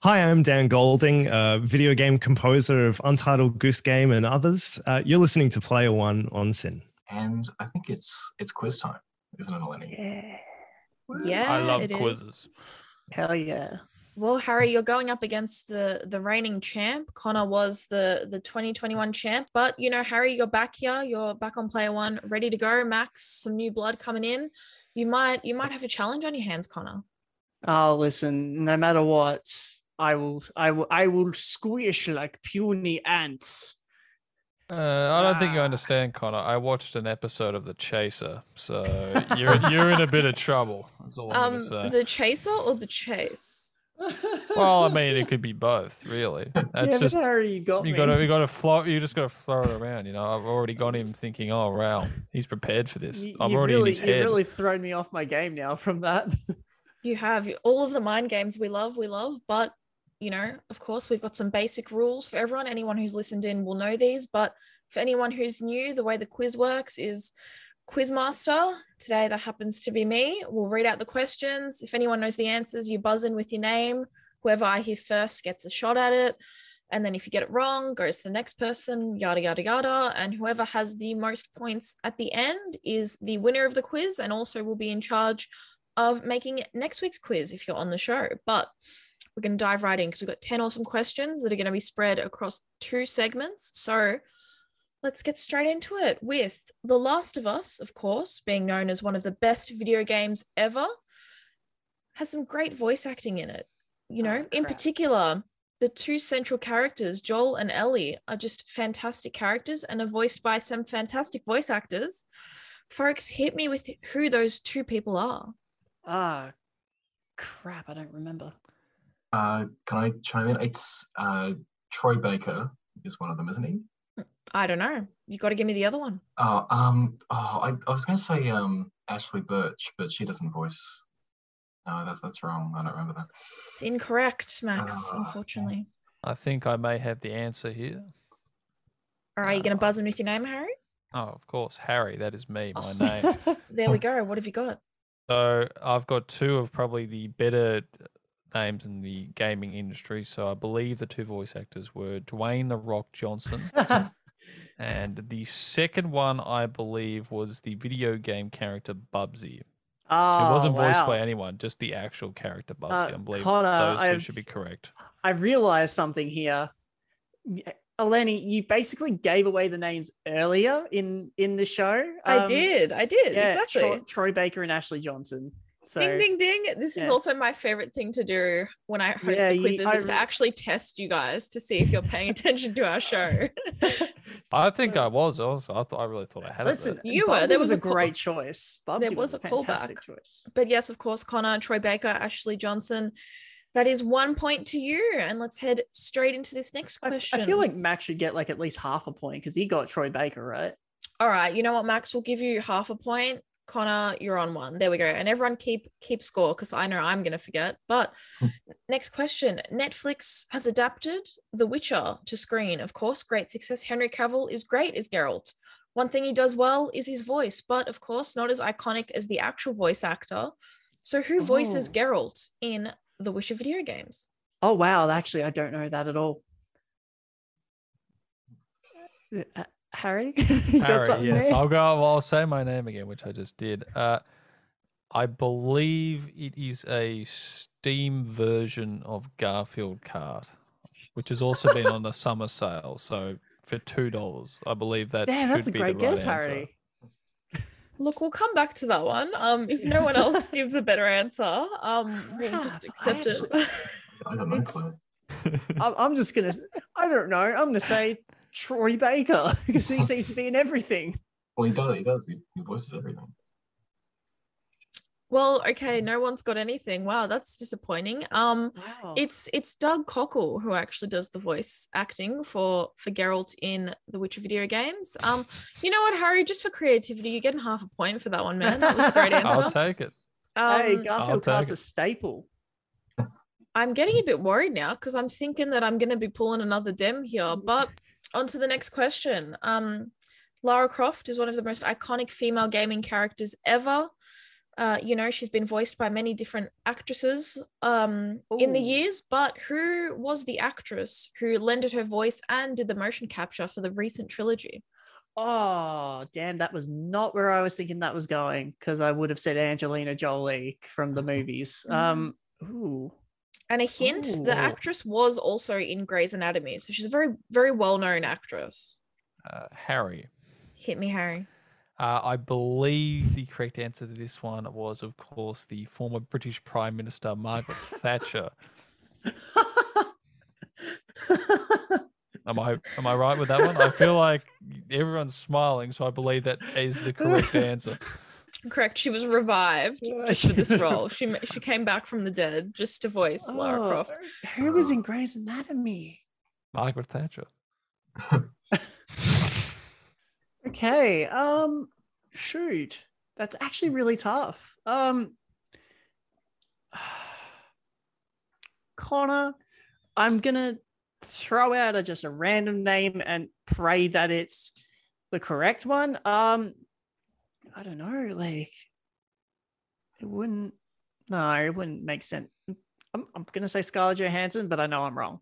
Hi, I'm Dan Golding, a video game composer of Untitled Goose Game and others. Uh, you're listening to Player One on SYN. And I think it's it's quiz time, isn't it, Eleni? Yeah. Yeah, I love it is. quizzes. Hell yeah. Well, Harry, you're going up against the the reigning champ. Connor was the the 2021 champ, but you know, Harry, you're back here. You're back on player one, ready to go. Max, some new blood coming in. You might you might have a challenge on your hands, Connor. Oh, listen, no matter what, I will, I will, I will squish like puny ants. Uh, I don't think you understand, Connor. I watched an episode of The Chaser, so you're you're in a bit of trouble. That's all I'm Um, say. the chaser or the chase? Well, I mean, it could be both, really. That's yeah, just but Harry, you got you got to you got to float. You just got to throw it around. You know, I've already got him thinking, oh wow, he's prepared for this. You, I'm you already really, in his head. you head. really thrown me off my game now from that. You have all of the mind games we love, we love, but you know, of course, we've got some basic rules for everyone. Anyone who's listened in will know these, but for anyone who's new, the way the quiz works is Quizmaster. Today, that happens to be me. We'll read out the questions. If anyone knows the answers, you buzz in with your name. Whoever I hear first gets a shot at it. And then if you get it wrong, goes to the next person, yada, yada, yada. And whoever has the most points at the end is the winner of the quiz and also will be in charge of making next week's quiz if you're on the show. But we're going to dive right in because we've got 10 awesome questions that are going to be spread across two segments. So let's get straight into it with The Last of Us, of course, being known as one of the best video games ever, has some great voice acting in it. You know, Oh, in particular, the two central characters, Joel and Ellie, are just fantastic characters and are voiced by some fantastic voice actors. Folks, hit me with who those two people are. ah, crap! I don't remember. Uh, can I chime in? It's uh, Troy Baker is one of them, isn't he? I don't know. You've got to give me the other one. Oh, um, oh, I, I was gonna say um Ashley Burch, but she doesn't voice. No, that's that's wrong. I don't remember that. It's incorrect, Max, Ah, unfortunately. I think I may have the answer here. All right, you going to buzz in with your name, Harry? Oh, of course, Harry. That is me. My Oh. name. There we go. What have you got? So I've got two of probably the better names in the gaming industry. So I believe the two voice actors were Dwayne the Rock Johnson, and the second one I believe was the video game character Bubsy. oh, It wasn't voiced wow. by anyone, just the actual character Bubsy. I believe Connor, those 2 I've- should be correct. I've realized something here. Y- Eleni, you basically gave away the names earlier in in the show. I Um, did. I did. Yeah, exactly. Troy, Troy Baker and Ashley Johnson. So, ding, ding, ding. This is also my favorite thing to do when I host Yeah, the you- quizzes I is to actually test you guys to see if you're paying attention to our show. I think I was also. I thought I really thought I had Listen, it. You were, there was was a a call- great choice. Bubsy was a a callback. choice. but yes, of course, Connor, Troy Baker, Ashley Johnson. That is one point to you. And let's head straight into this next I, question. I feel like Max should get like at least half a point because he got Troy Baker right. All right, you know what, Max? We'll give you half a point. Connor, you're on one. There we go. And everyone keep keep score because I know I'm gonna forget. But hmm. next question: Netflix has adapted The Witcher to screen. Of course, great success. Henry Cavill is great as Geralt. One thing he does well is his voice, but of course, not as iconic as the actual voice actor. So, who voices Oh. Geralt in The Witcher video games? Oh wow, actually I don't know that at all. Uh, uh, Harry, Harry, yes. there? I'll go. I'll say my name again, which I just did. Uh, I believe it is a Steam version of Garfield Kart, which has also been on the summer sale. So for two dollars, I believe that Damn, that's a should be great the right guess, answer. Harry. Look, we'll come back to that one. Um, if no one else gives a better answer, um, we'll just Crap, I accept it. I don't know. It's- Claire. I'm, I'm just gonna. I don't know. I'm gonna say Troy Baker because he seems to be in everything. Well, he does. He does. He, he voices everything. Well, okay, no one's got anything. Wow, that's disappointing. Um, Wow. it's it's Doug Cockle who actually does the voice acting for for Geralt in the Witcher video games. Um, you know what, Harry? Just for creativity, you're getting half a point for that one, man. That was a great answer. I'll take it. hey, Um, Garfield take card's it. a staple. I'm getting a bit worried now because I'm thinking that I'm going to be pulling another dem here. But on to the next question. Um, Lara Croft is one of the most iconic female gaming characters ever. Uh, you know, she's been voiced by many different actresses um, in the years, but who was the actress who lended her voice and did the motion capture for the recent trilogy? Oh, damn, that was not where I was thinking that was going because I would have said Angelina Jolie from the movies. Um, ooh. And a hint, the actress was also in Grey's Anatomy, so she's a very, very well-known actress. Uh, Harry. Hit me, Harry. Uh, I believe the correct answer to this one was, of course, the former British Prime Minister Margaret Thatcher. Am I am I right with that one? I feel like everyone's smiling, so I believe that is the correct answer. Correct. She was revived just for this role. She she came back from the dead just to voice Lara Oh, Croft. Who was in Grey's Anatomy? Margaret Thatcher. Okay. Um, shoot, that's actually really tough. Um, Connor, I'm gonna throw out a just a random name and pray that it's the correct one. Um, I don't know, like it wouldn't. No, it wouldn't make sense. I'm, I'm gonna say Scarlett Johansson, but I know I'm wrong.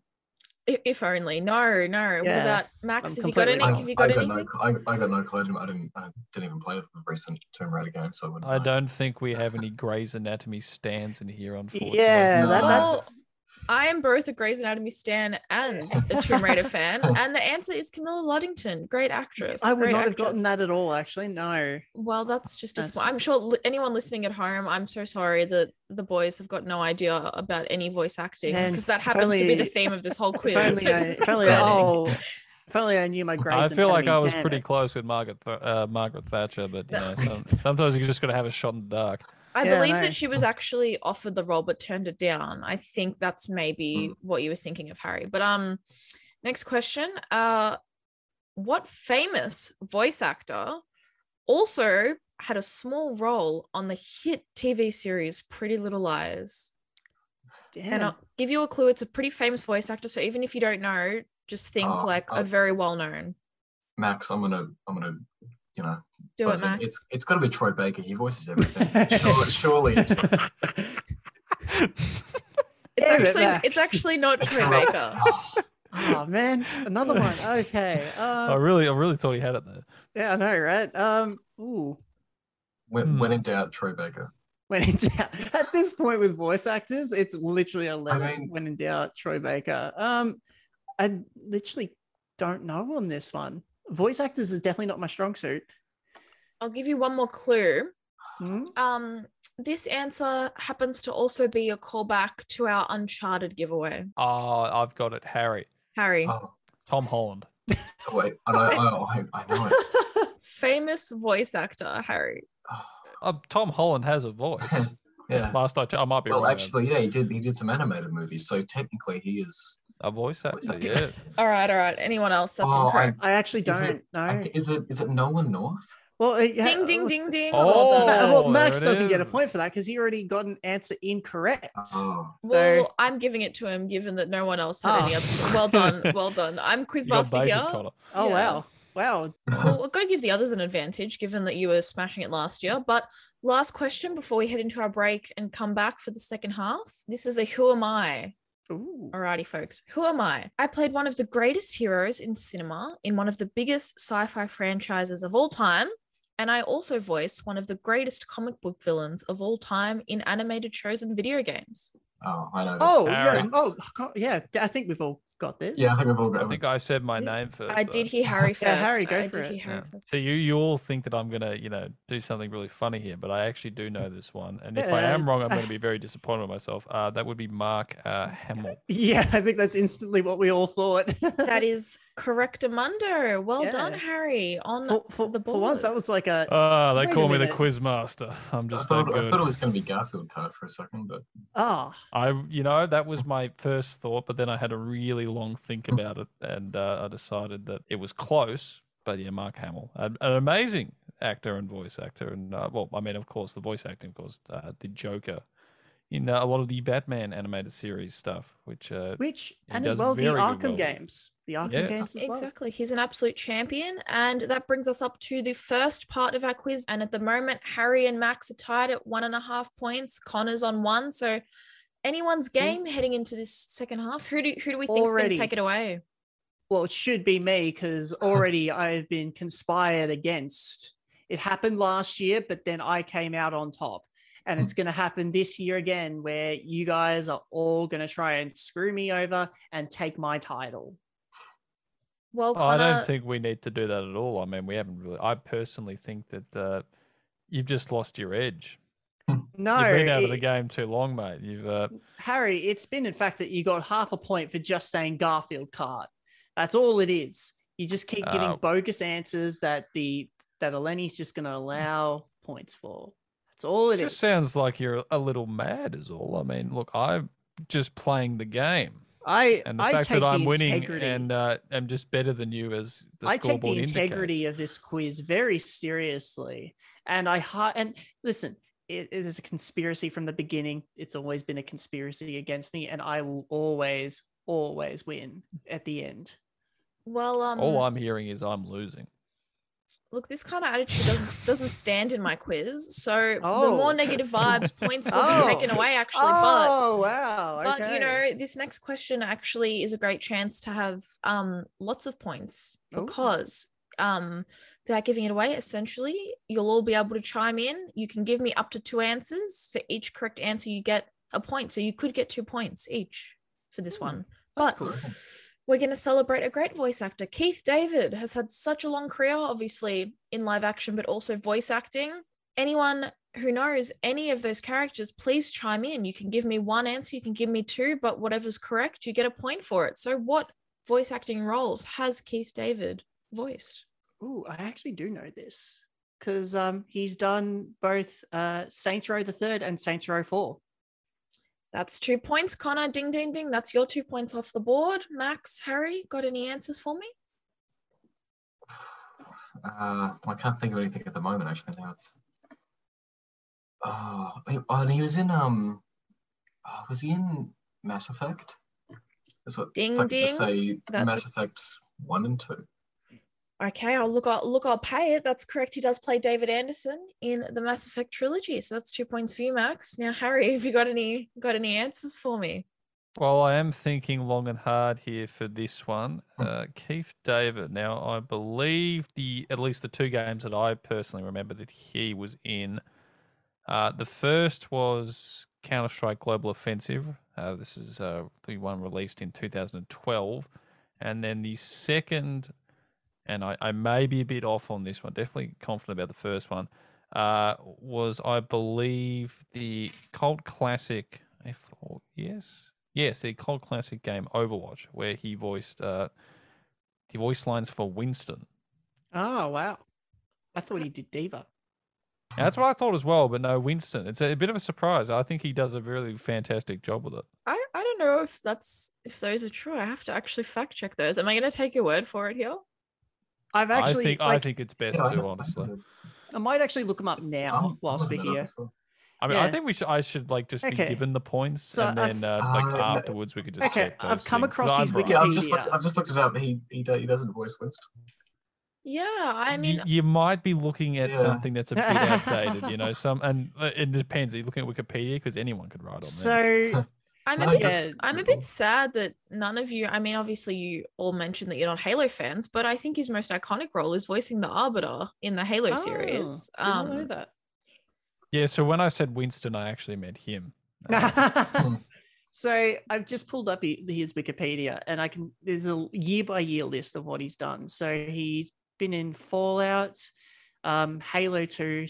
If only. No, no. What about Max? I'm Have you got any? Have you I got got anything? no, I, I got no clue. I didn't, I didn't even play the recent Tomb Raider game, so I wouldn't. I know. don't think we have any Grey's Anatomy stands in here, unfortunately. Yeah, No. that, that's Well, I am both a Grey's Anatomy stan and a Tomb Raider fan, and the answer is Camilla Luddington, great actress. I would great not have gotten that at all. Actually, no. Well, that's just That's- disappointing. I'm sure li- anyone listening at home, I'm so sorry that the boys have got no idea about any voice acting because that if happens to be the theme of this whole quiz. If only, I, this if only, oh, if only I knew my Grey's I feel like I was pretty it. close with Margaret uh, Margaret Thatcher, but you know, some, sometimes you just got to have a shot in the dark. I Yeah, believe no. that she was actually offered the role but turned it down. I think that's maybe Hmm. what you were thinking of, Harry. But um, next question. Uh, what famous voice actor also had a small role on the hit TV series Pretty Little Lies? Damn. And I'll give you a clue. It's a pretty famous voice actor. So even if you don't know, just think Oh, like oh. a very well known. Max, I'm gonna, I'm gonna, you know, Do it, is it? Max. It's it's got to be Troy Baker. He voices everything. Sure, surely it's It's Damn it, actually it's actually not it's Troy Rob- Baker. Oh, oh man, another one. Okay. I Um, really, I really thought he had it there. yeah, I know, right? Um, ooh, when, when Hmm. in doubt, Troy Baker. when in doubt. At this point with voice actors, it's literally a letter. mean- when in doubt, Troy Baker. Um, I literally don't know on this one. Voice actors is definitely not my strong suit. I'll give you one more clue. Hmm? Um, this answer happens to also be a callback to our Uncharted giveaway. Oh, I've got it, Harry, Harry, Oh, Tom Holland. oh, wait, I know, I, I, I know it. famous voice actor Harry. Oh, Uh, Tom Holland has a voice. yeah. Last I, I might be Well, wrong. actually, yeah, he did. He did some animated movies, so technically, he is. A voice Voice actor. actor. Yes. All right, all right. Anyone else? That's Oh, I- incorrect. I actually don't it- know. I Is it? Is it Nolan North? well, it- yeah, ding, ding, ding, ding. Oh, well well, Max doesn't get a point for that because he already got an answer incorrect. Oh, Well, I'm giving it to him, given that no one else had any Ah. other. Well done, well done. I'm quizmaster here. Connor. Oh Yeah. wow, wow. Well, we've got to give the others an advantage, given that you were smashing it last year. But last question before we head into our break and come back for the second half. This is a Who Am I? Ooh. Alrighty, folks. Who am I? I played one of the greatest heroes in cinema in one of the biggest sci fi franchises of all time. And I also voiced one of the greatest comic book villains of all time in animated shows and video games. oh, I know. Oh yeah. Oh God, yeah. I think we've all got this. Yeah, I think we've all got I think I said my Yeah. name first. I did hear Harry first. Yeah, Harry, go I for did it. hear Harry Yeah. first. So you you all think that I'm gonna you know do something really funny here, but I actually do know this one, and if I am wrong, I'm uh, going to be very disappointed with myself. Uh, that would be Mark uh, Hamill. Yeah, I think that's instantly what we all thought. That is correct, Amundo. Well done, Harry. On for, for, the for once, that was like a. Oh, they call me the minute. quiz master. I'm I just that thought, I thought it was going to be Garfield Kart for a second, but Ah, I, you know, that was my first thought, but then I had a really long think about it, and uh, I decided that it was close. But yeah, Mark Hamill, an, an amazing actor and voice actor, and uh, well, I mean, of course, the voice acting, of course, uh, the Joker in uh, a lot of the Batman animated series stuff, which uh, which and as well the Arkham well with. games, the Arkham Yeah. games as well. Exactly. He's an absolute champion. And that brings us up to the first part of our quiz. And at the moment, Harry and Max are tied at one and a half points. Connor's on one. So anyone's game heading into this second half. Who do who do we think's going to take it away? Well, it should be me because already I've been conspired against. It happened last year, but then I came out on top. And Hmm. it's going to happen this year again, where you guys are all going to try and screw me over and take my title. Well, Oh, I don't think we need to do that at all. I mean, we haven't really. I personally think that uh, you've just lost your edge. No, You've been out of the game too long, mate. You've uh, Harry, it's been in fact that you got half a point for just saying Garfield Kart. That's all it is. You just keep giving Oh. bogus answers that the that Eleni's just going to allow points for. That's all it is. just sounds like you're a little mad, is all. I mean, look, I'm just playing the game, I and the I fact take that I'm winning and uh, am just better than you as the I take the integrity indicates. of this quiz very seriously, and I hi- and listen. It, it is a conspiracy from the beginning. It's always been a conspiracy against me, and I will always, always win at the end. well, um, All I'm hearing is I'm losing. look, this kind of attitude doesn't doesn't stand in my quiz. So the Oh. more negative vibes, points will Oh. be taken away. Actually, but oh wow! But okay. you know, this next question actually is a great chance to have um lots of points Ooh. because um without giving it away, essentially, you'll all be able to chime in. You can give me up to two answers. For each correct answer, you get a point. So you could get two points each for this one. But cool. we're going to celebrate a great voice actor. Keith David has had such a long career, obviously in live action, but also voice acting. Anyone who knows any of those characters, please chime in. You can give me one answer, you can give me two, but whatever's correct, you get a point for it. So, what voice acting roles has Keith David voiced? Oh, I actually do know this because um he's done both uh Saints Row the Third and Saints Row Four. That's two points, Connor. Ding, ding, ding. That's your two points off the board. Max, Harry, got any answers for me? uh, I can't think of anything at the moment. Actually, now it's. Oh, wait, oh, and he was in um, oh, was he in Mass Effect? That's what Ding, it's like to ding. say That's Mass a- Effect one and two. Okay, I'll look. I'll look. I'll pay it. That's correct. He does play David Anderson in the Mass Effect trilogy, so that's two points for you, Max. Now, Harry, have you got any got any answers for me? Well, I am thinking long and hard here for this one. Hmm. Uh, Keith David. Now, I believe the at least the two games that I personally remember that he was in. Uh, the first was Counter Strike Global Offensive. Uh, this is uh, the one released in 2012, and then the second, and I, I may be a bit off on this one. Definitely confident about the first one. Uh, was I believe the cult classic? If or yes, yes, the cult classic game Overwatch, where he voiced uh, the voice lines for Winston. Oh wow! I thought he did D.Va. And that's what I thought as well, but no, Winston. It's a, a bit of a surprise. I think he does a really fantastic job with it. I I don't know if that's if those are true. I have to actually fact check those. Am I going to take your word for it here? I've actually I think I think it's best Yeah, I to honestly. I might actually look him up now I'm whilst we're looking it up here. I mean, I think we should. I should like just Okay. be given the points, So and I've- then uh, like Uh, afterwards we could just Okay, check. I've come things, 'cause across his I'm wiki- right. Yeah, I've just looked. Wikipedia. I've just looked it up. He he, he doesn't voice Winston. Yeah, I mean, you, you might be looking at Yeah. something that's a bit outdated, you know. Some and uh, it depends. Are you looking at Wikipedia because anyone could write on there. So I'm a bit I'm a bit sad that none of you I mean obviously you all mentioned that you're not Halo fans, but I think his most iconic role is voicing the Arbiter in the Halo Oh, series. did not know Um that. Yeah. So when I said Winston, I actually meant him. Uh, Hmm. So I've just pulled up his Wikipedia, and I can. There's a year by year list of what he's done. So he's been in Fallout, um, Halo Two,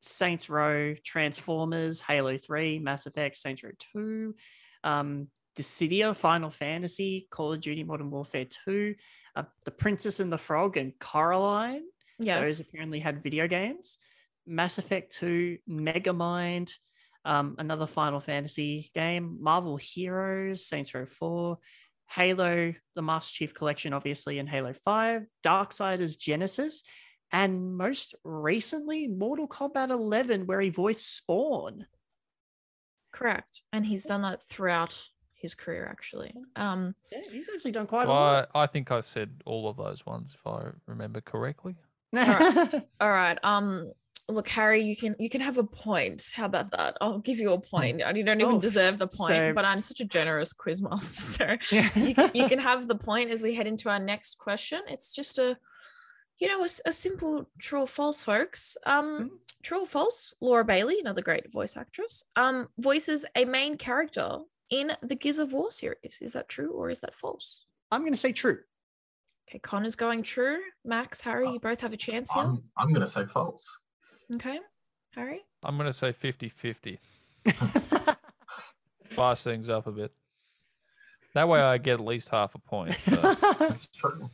Saints Row, Transformers, Halo Three, Mass Effect, Saints Row Two, um, Dissidia, Final Fantasy, Call of Duty Modern Warfare Two, uh, The Princess and the Frog, and Coraline. Those Yes. apparently had video games. Mass Effect 2, Megamind, um, another Final Fantasy game, Marvel Heroes, Saints Row 4, Halo, the Master Chief Collection, obviously, and Halo 5, Darksiders Genesis, and most recently, Mortal Kombat 11, where he voiced Spawn. Correct. And he's done that throughout his career, actually. Um, Yeah, he's actually done quite a lot. I, I think I've said all of those ones if I remember correctly. right. all right. Um, look, Harry, you can you can have a point. How about that? I'll give you a point. You don't even Oh, deserve the point, so- but I'm such a generous quiz master, so Yeah. you can, you can have the point as we head into our next question. It's just a, you know, a simple true or false, folks. Um, true or false? Laura Bailey, another great voice actress, um, voices a main character in the Gears of War series. Is that true or is that false? I'm going to say true. Okay, Connor's going true. Max, Harry, you both have a chance here. I'm, I'm gonna say false. Okay, Harry. I'm going to say 50 50. Spice things up a bit. That way I get at least half a point. So. That's true.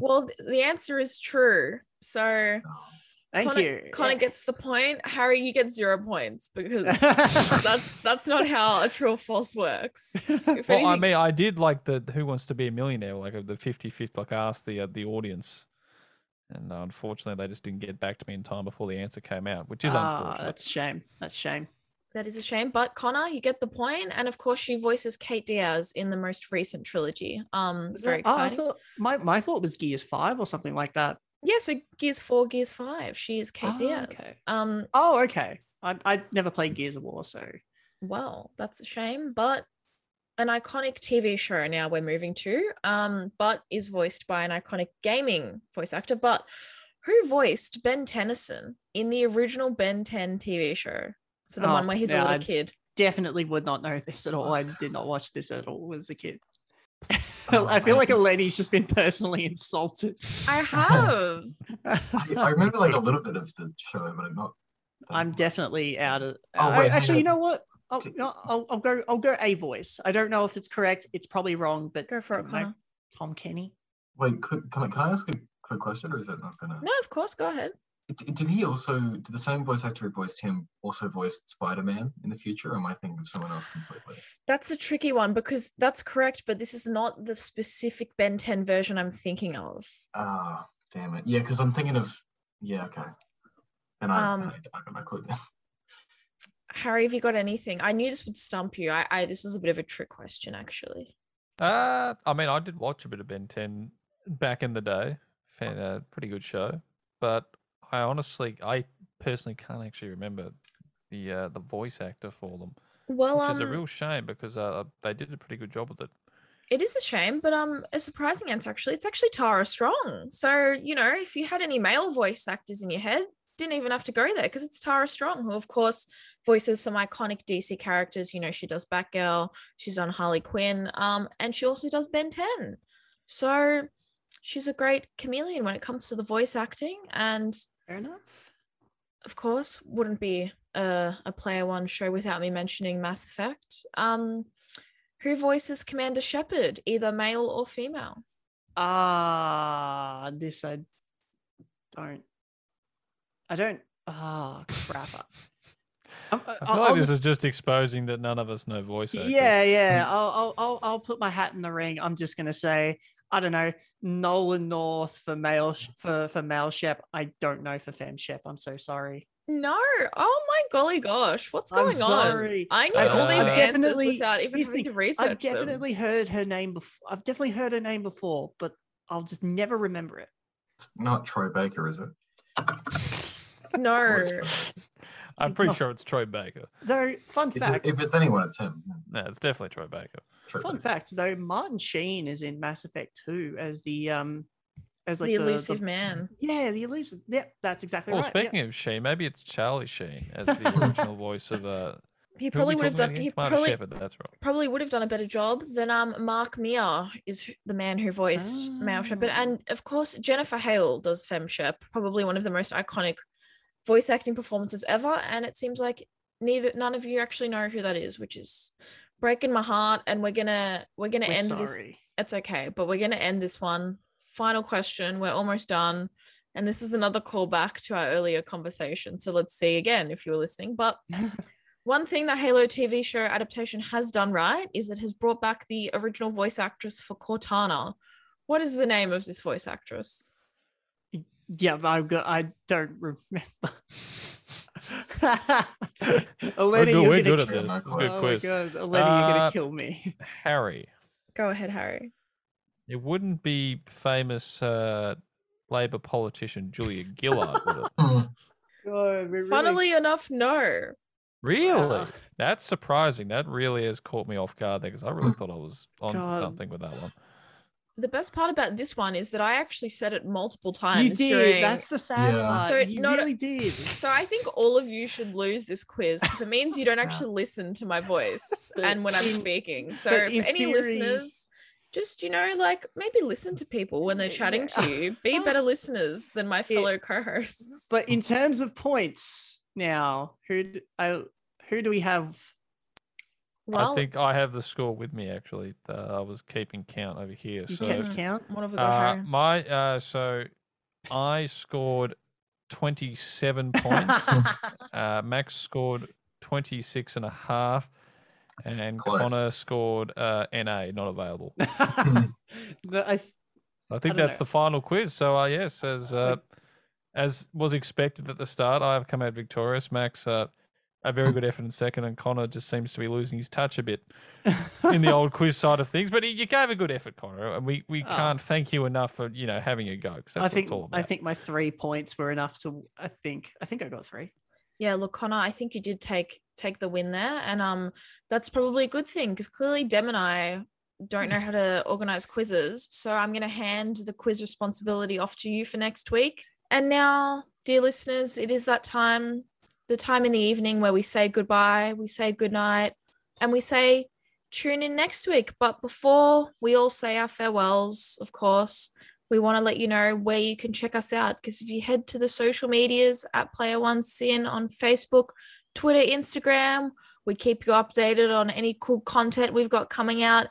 Well, the answer is true. So Thank Connor, you. Connor Yeah. gets the point. Harry, you get zero points because that's that's not how a true or false works. If Well, I mean, I did like the Who Wants to Be a Millionaire, like uh, the 50 50, like I asked the uh, the audience. And uh, unfortunately, they just didn't get back to me in time before the answer came out, which is Ah, unfortunate. that's shame. That's shame. That is a shame. But Connor, you get the point, and of course, she voices Kate Diaz in the most recent trilogy. Um, Was very that- oh, I thought my, my thought was Gears 5 or something like that. yeah, so Gears Four, Gears Five. She is Kate Oh, Diaz. okay. Um, Oh, okay. I I never played Gears of War, so well, that's a shame, but an iconic TV show now we're moving to, um, but is voiced by an iconic gaming voice actor. But who voiced Ben Tennyson in the original Ben 10 TV show? So the Oh, one where he's yeah, a little I- kid. definitely would not know this at all. I did not watch this at all as a kid. Oh, I feel like Eleni's just been personally insulted. I have. I, I remember like a little bit of the show, but I'm not. Um, I'm definitely out of. Oh, wait, hang actually, you know what? I'll, no, I'll, I'll go. I'll go a voice. I don't know if it's correct. It's probably wrong, but Go for it, don't. Connor. Tom Kenny. Wait, could, can I can I ask a quick question, or is that not gonna? No, of course, go ahead. D- Did he also? Did the same voice actor who voiced him also voiced Spider Man in the future? Or am I thinking of someone else completely? That's a tricky one because that's correct, but this is not the specific Ben 10 version I'm thinking of. Ah, damn it. Yeah, because I'm thinking of. Yeah, okay. Then I, Um, then I, I got my clue. Harry, have you got anything? I knew this would stump you. I, I this was a bit of a trick question, actually. Uh, I mean, I did watch a bit of Ben 10 back in the day. Fan, uh, pretty good show. But I honestly, I personally can't actually remember the uh, the voice actor for them, Well, which um, is a real shame because uh, they did a pretty good job with it. It is a shame, but um, a surprising answer actually. It's actually Tara Strong. So you know, if you had any male voice actors in your head, didn't even have to go there because it's Tara Strong, who of course voices some iconic DC characters. You know, she does Batgirl, she's on Harley Quinn, um, and she also does Ben Ten. So she's a great chameleon when it comes to the voice acting, and Fair enough. of course, wouldn't be a, a player one show without me mentioning Mass Effect. Um, who voices Commander Shepard, either male or female? Ah, this I don't. I don't. Ah, crap. I'm- I feel I'll- like I'll this just- is just exposing that none of us know voice actors. Yeah, yeah. I'll, I'll, I'll, I'll put my hat in the ring. I'm just gonna say, I don't know, Nolan North for male for for male Shep. I don't know for femme Shep. I'm so sorry. No. Oh my golly gosh. What's I'm going on? sorry. I knew I've- all uh, these I've answers definitely- without even having to research I've them. definitely heard her name before. I've definitely heard her name before, but I'll just never remember it. It's not Troy Baker, is it? No. I'm He's pretty not- sure it's Troy Baker. Though, fun If, it- fact, if it's anyone, it's him. No, it's definitely Troy Baker. Troy fun Baker. fact though, Martin Sheen is in Mass Effect 2 as the um as like the the, elusive the- man. Yeah, the elusive. Yeah, that's exactly Well, right. yeah. speaking of Sheen, maybe it's Charlie Sheen as the original voice of uh, he probably would have done he again? Probably Shepard, that's right. probably would have done a better job than um Mark Meer is the man who voiced Male Shepard, Ah. and of course Jennifer Hale does Fem Shep, probably one of the most iconic voice acting performances ever. And it seems like neither none of you actually know who that is, which is breaking my heart. And we're gonna we're gonna We're end this. It's okay, but we're gonna end this one. Final question. We're almost done. And this is another callback to our earlier conversation. So let's see again if you were listening. But one thing that Halo TV show adaptation has done right is it has brought back the original voice actress for Cortana. What is the name of this voice actress? Yeah, I've got, I don't remember. Eleni, We're you're gonna kill- this. It's a Oh good my quiz. God, Eleni, you're gonna Uh, kill me. Harry. Go ahead, Harry. It wouldn't be famous uh, Labour politician Julia Gillard, would it? Hmm. God, really- Funnily enough, no. Really? Wow. That's surprising. That really has caught me off guard there because I really thought I was on God. something with that one. The best part about this one is that I actually said it multiple times. you did. during- That's the sad Yeah. part. So you not- really did. So I think all of you should lose this quiz because it means you don't actually listen to my voice and when I'm in- speaking. So if any theory- listeners, just you know, like maybe listen to people when they're chatting to you. Be better listeners than my fellow co-hosts. But in terms of points, now who d- I, who do we have? Well, I think I have the score with me actually. Uh, I was keeping count over here. You so kept count. what have we got, uh, Harry? my uh, so I scored 27 points. uh, Max scored 26 and a half. And Close. Connor scored uh, NA, not available. The- I th- I think don't that's know. the final quiz. So uh, yes, as uh, as was expected at the start, I have come out victorious. Max, uh, a very good effort in second, and Connor just seems to be losing his touch a bit in the old quiz side of things. But you gave a good effort, Connor, and we, we Oh. can't thank you enough for you know having a go. that's I think it's all I think my three points were enough to. I think I think I got three. Yeah, look, Connor, I think you did take take the win there, and um, that's probably a good thing because clearly Dem and I don't know how to organize quizzes. So I'm going to hand the quiz responsibility off to you for next week. And now, dear listeners, it is that time, the time in the evening where we say goodbye, we say goodnight, and we say tune in next week. But before we all say our farewells, of course, we want to let you know where you can check us out. Because if you head to the social medias at Player One SYN on Facebook, Twitter, Instagram, we keep you updated on any cool content we've got coming out,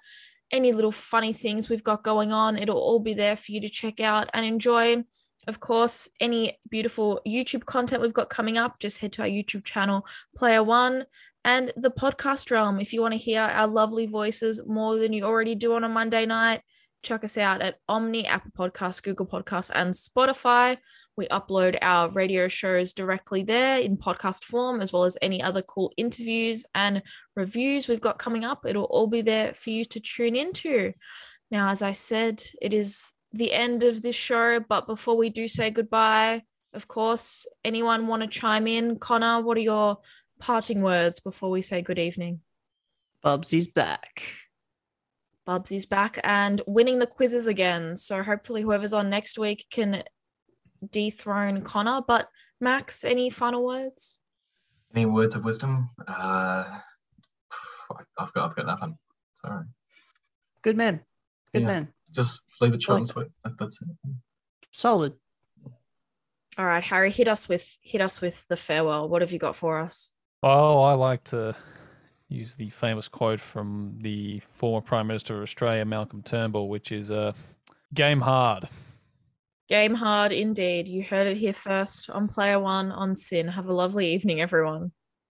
any little funny things we've got going on. It'll all be there for you to check out and enjoy. Of course, any beautiful YouTube content we've got coming up, just head to our YouTube channel, Player One, and the podcast realm. If you want to hear our lovely voices more than you already do on a Monday night, check us out at Omny, Apple Podcasts, Google Podcasts, and Spotify. We upload our radio shows directly there in podcast form, as well as any other cool interviews and reviews we've got coming up. It'll all be there for you to tune into. Now, as I said, it is the end of this show, but before we do say goodbye, of course, anyone want to chime in? Connor, what are your parting words before we say good evening? Bubsy's back. Bubsy's back and winning the quizzes again. So hopefully whoever's on next week can dethrone Connor. But Max, any final words? Any words of wisdom? Uh, I've got I've got nothing. Sorry. Good man. Good Yeah. man. Just leave it short and Like- sweet. That's it. Solid. All right, Harry, hit us with hit us with the farewell. What have you got for us? Oh, I like to use the famous quote from the former Prime Minister of Australia, Malcolm Turnbull, which is uh, "Game hard." Game hard indeed. You heard it here first on Player One on SYN. Have a lovely evening, everyone.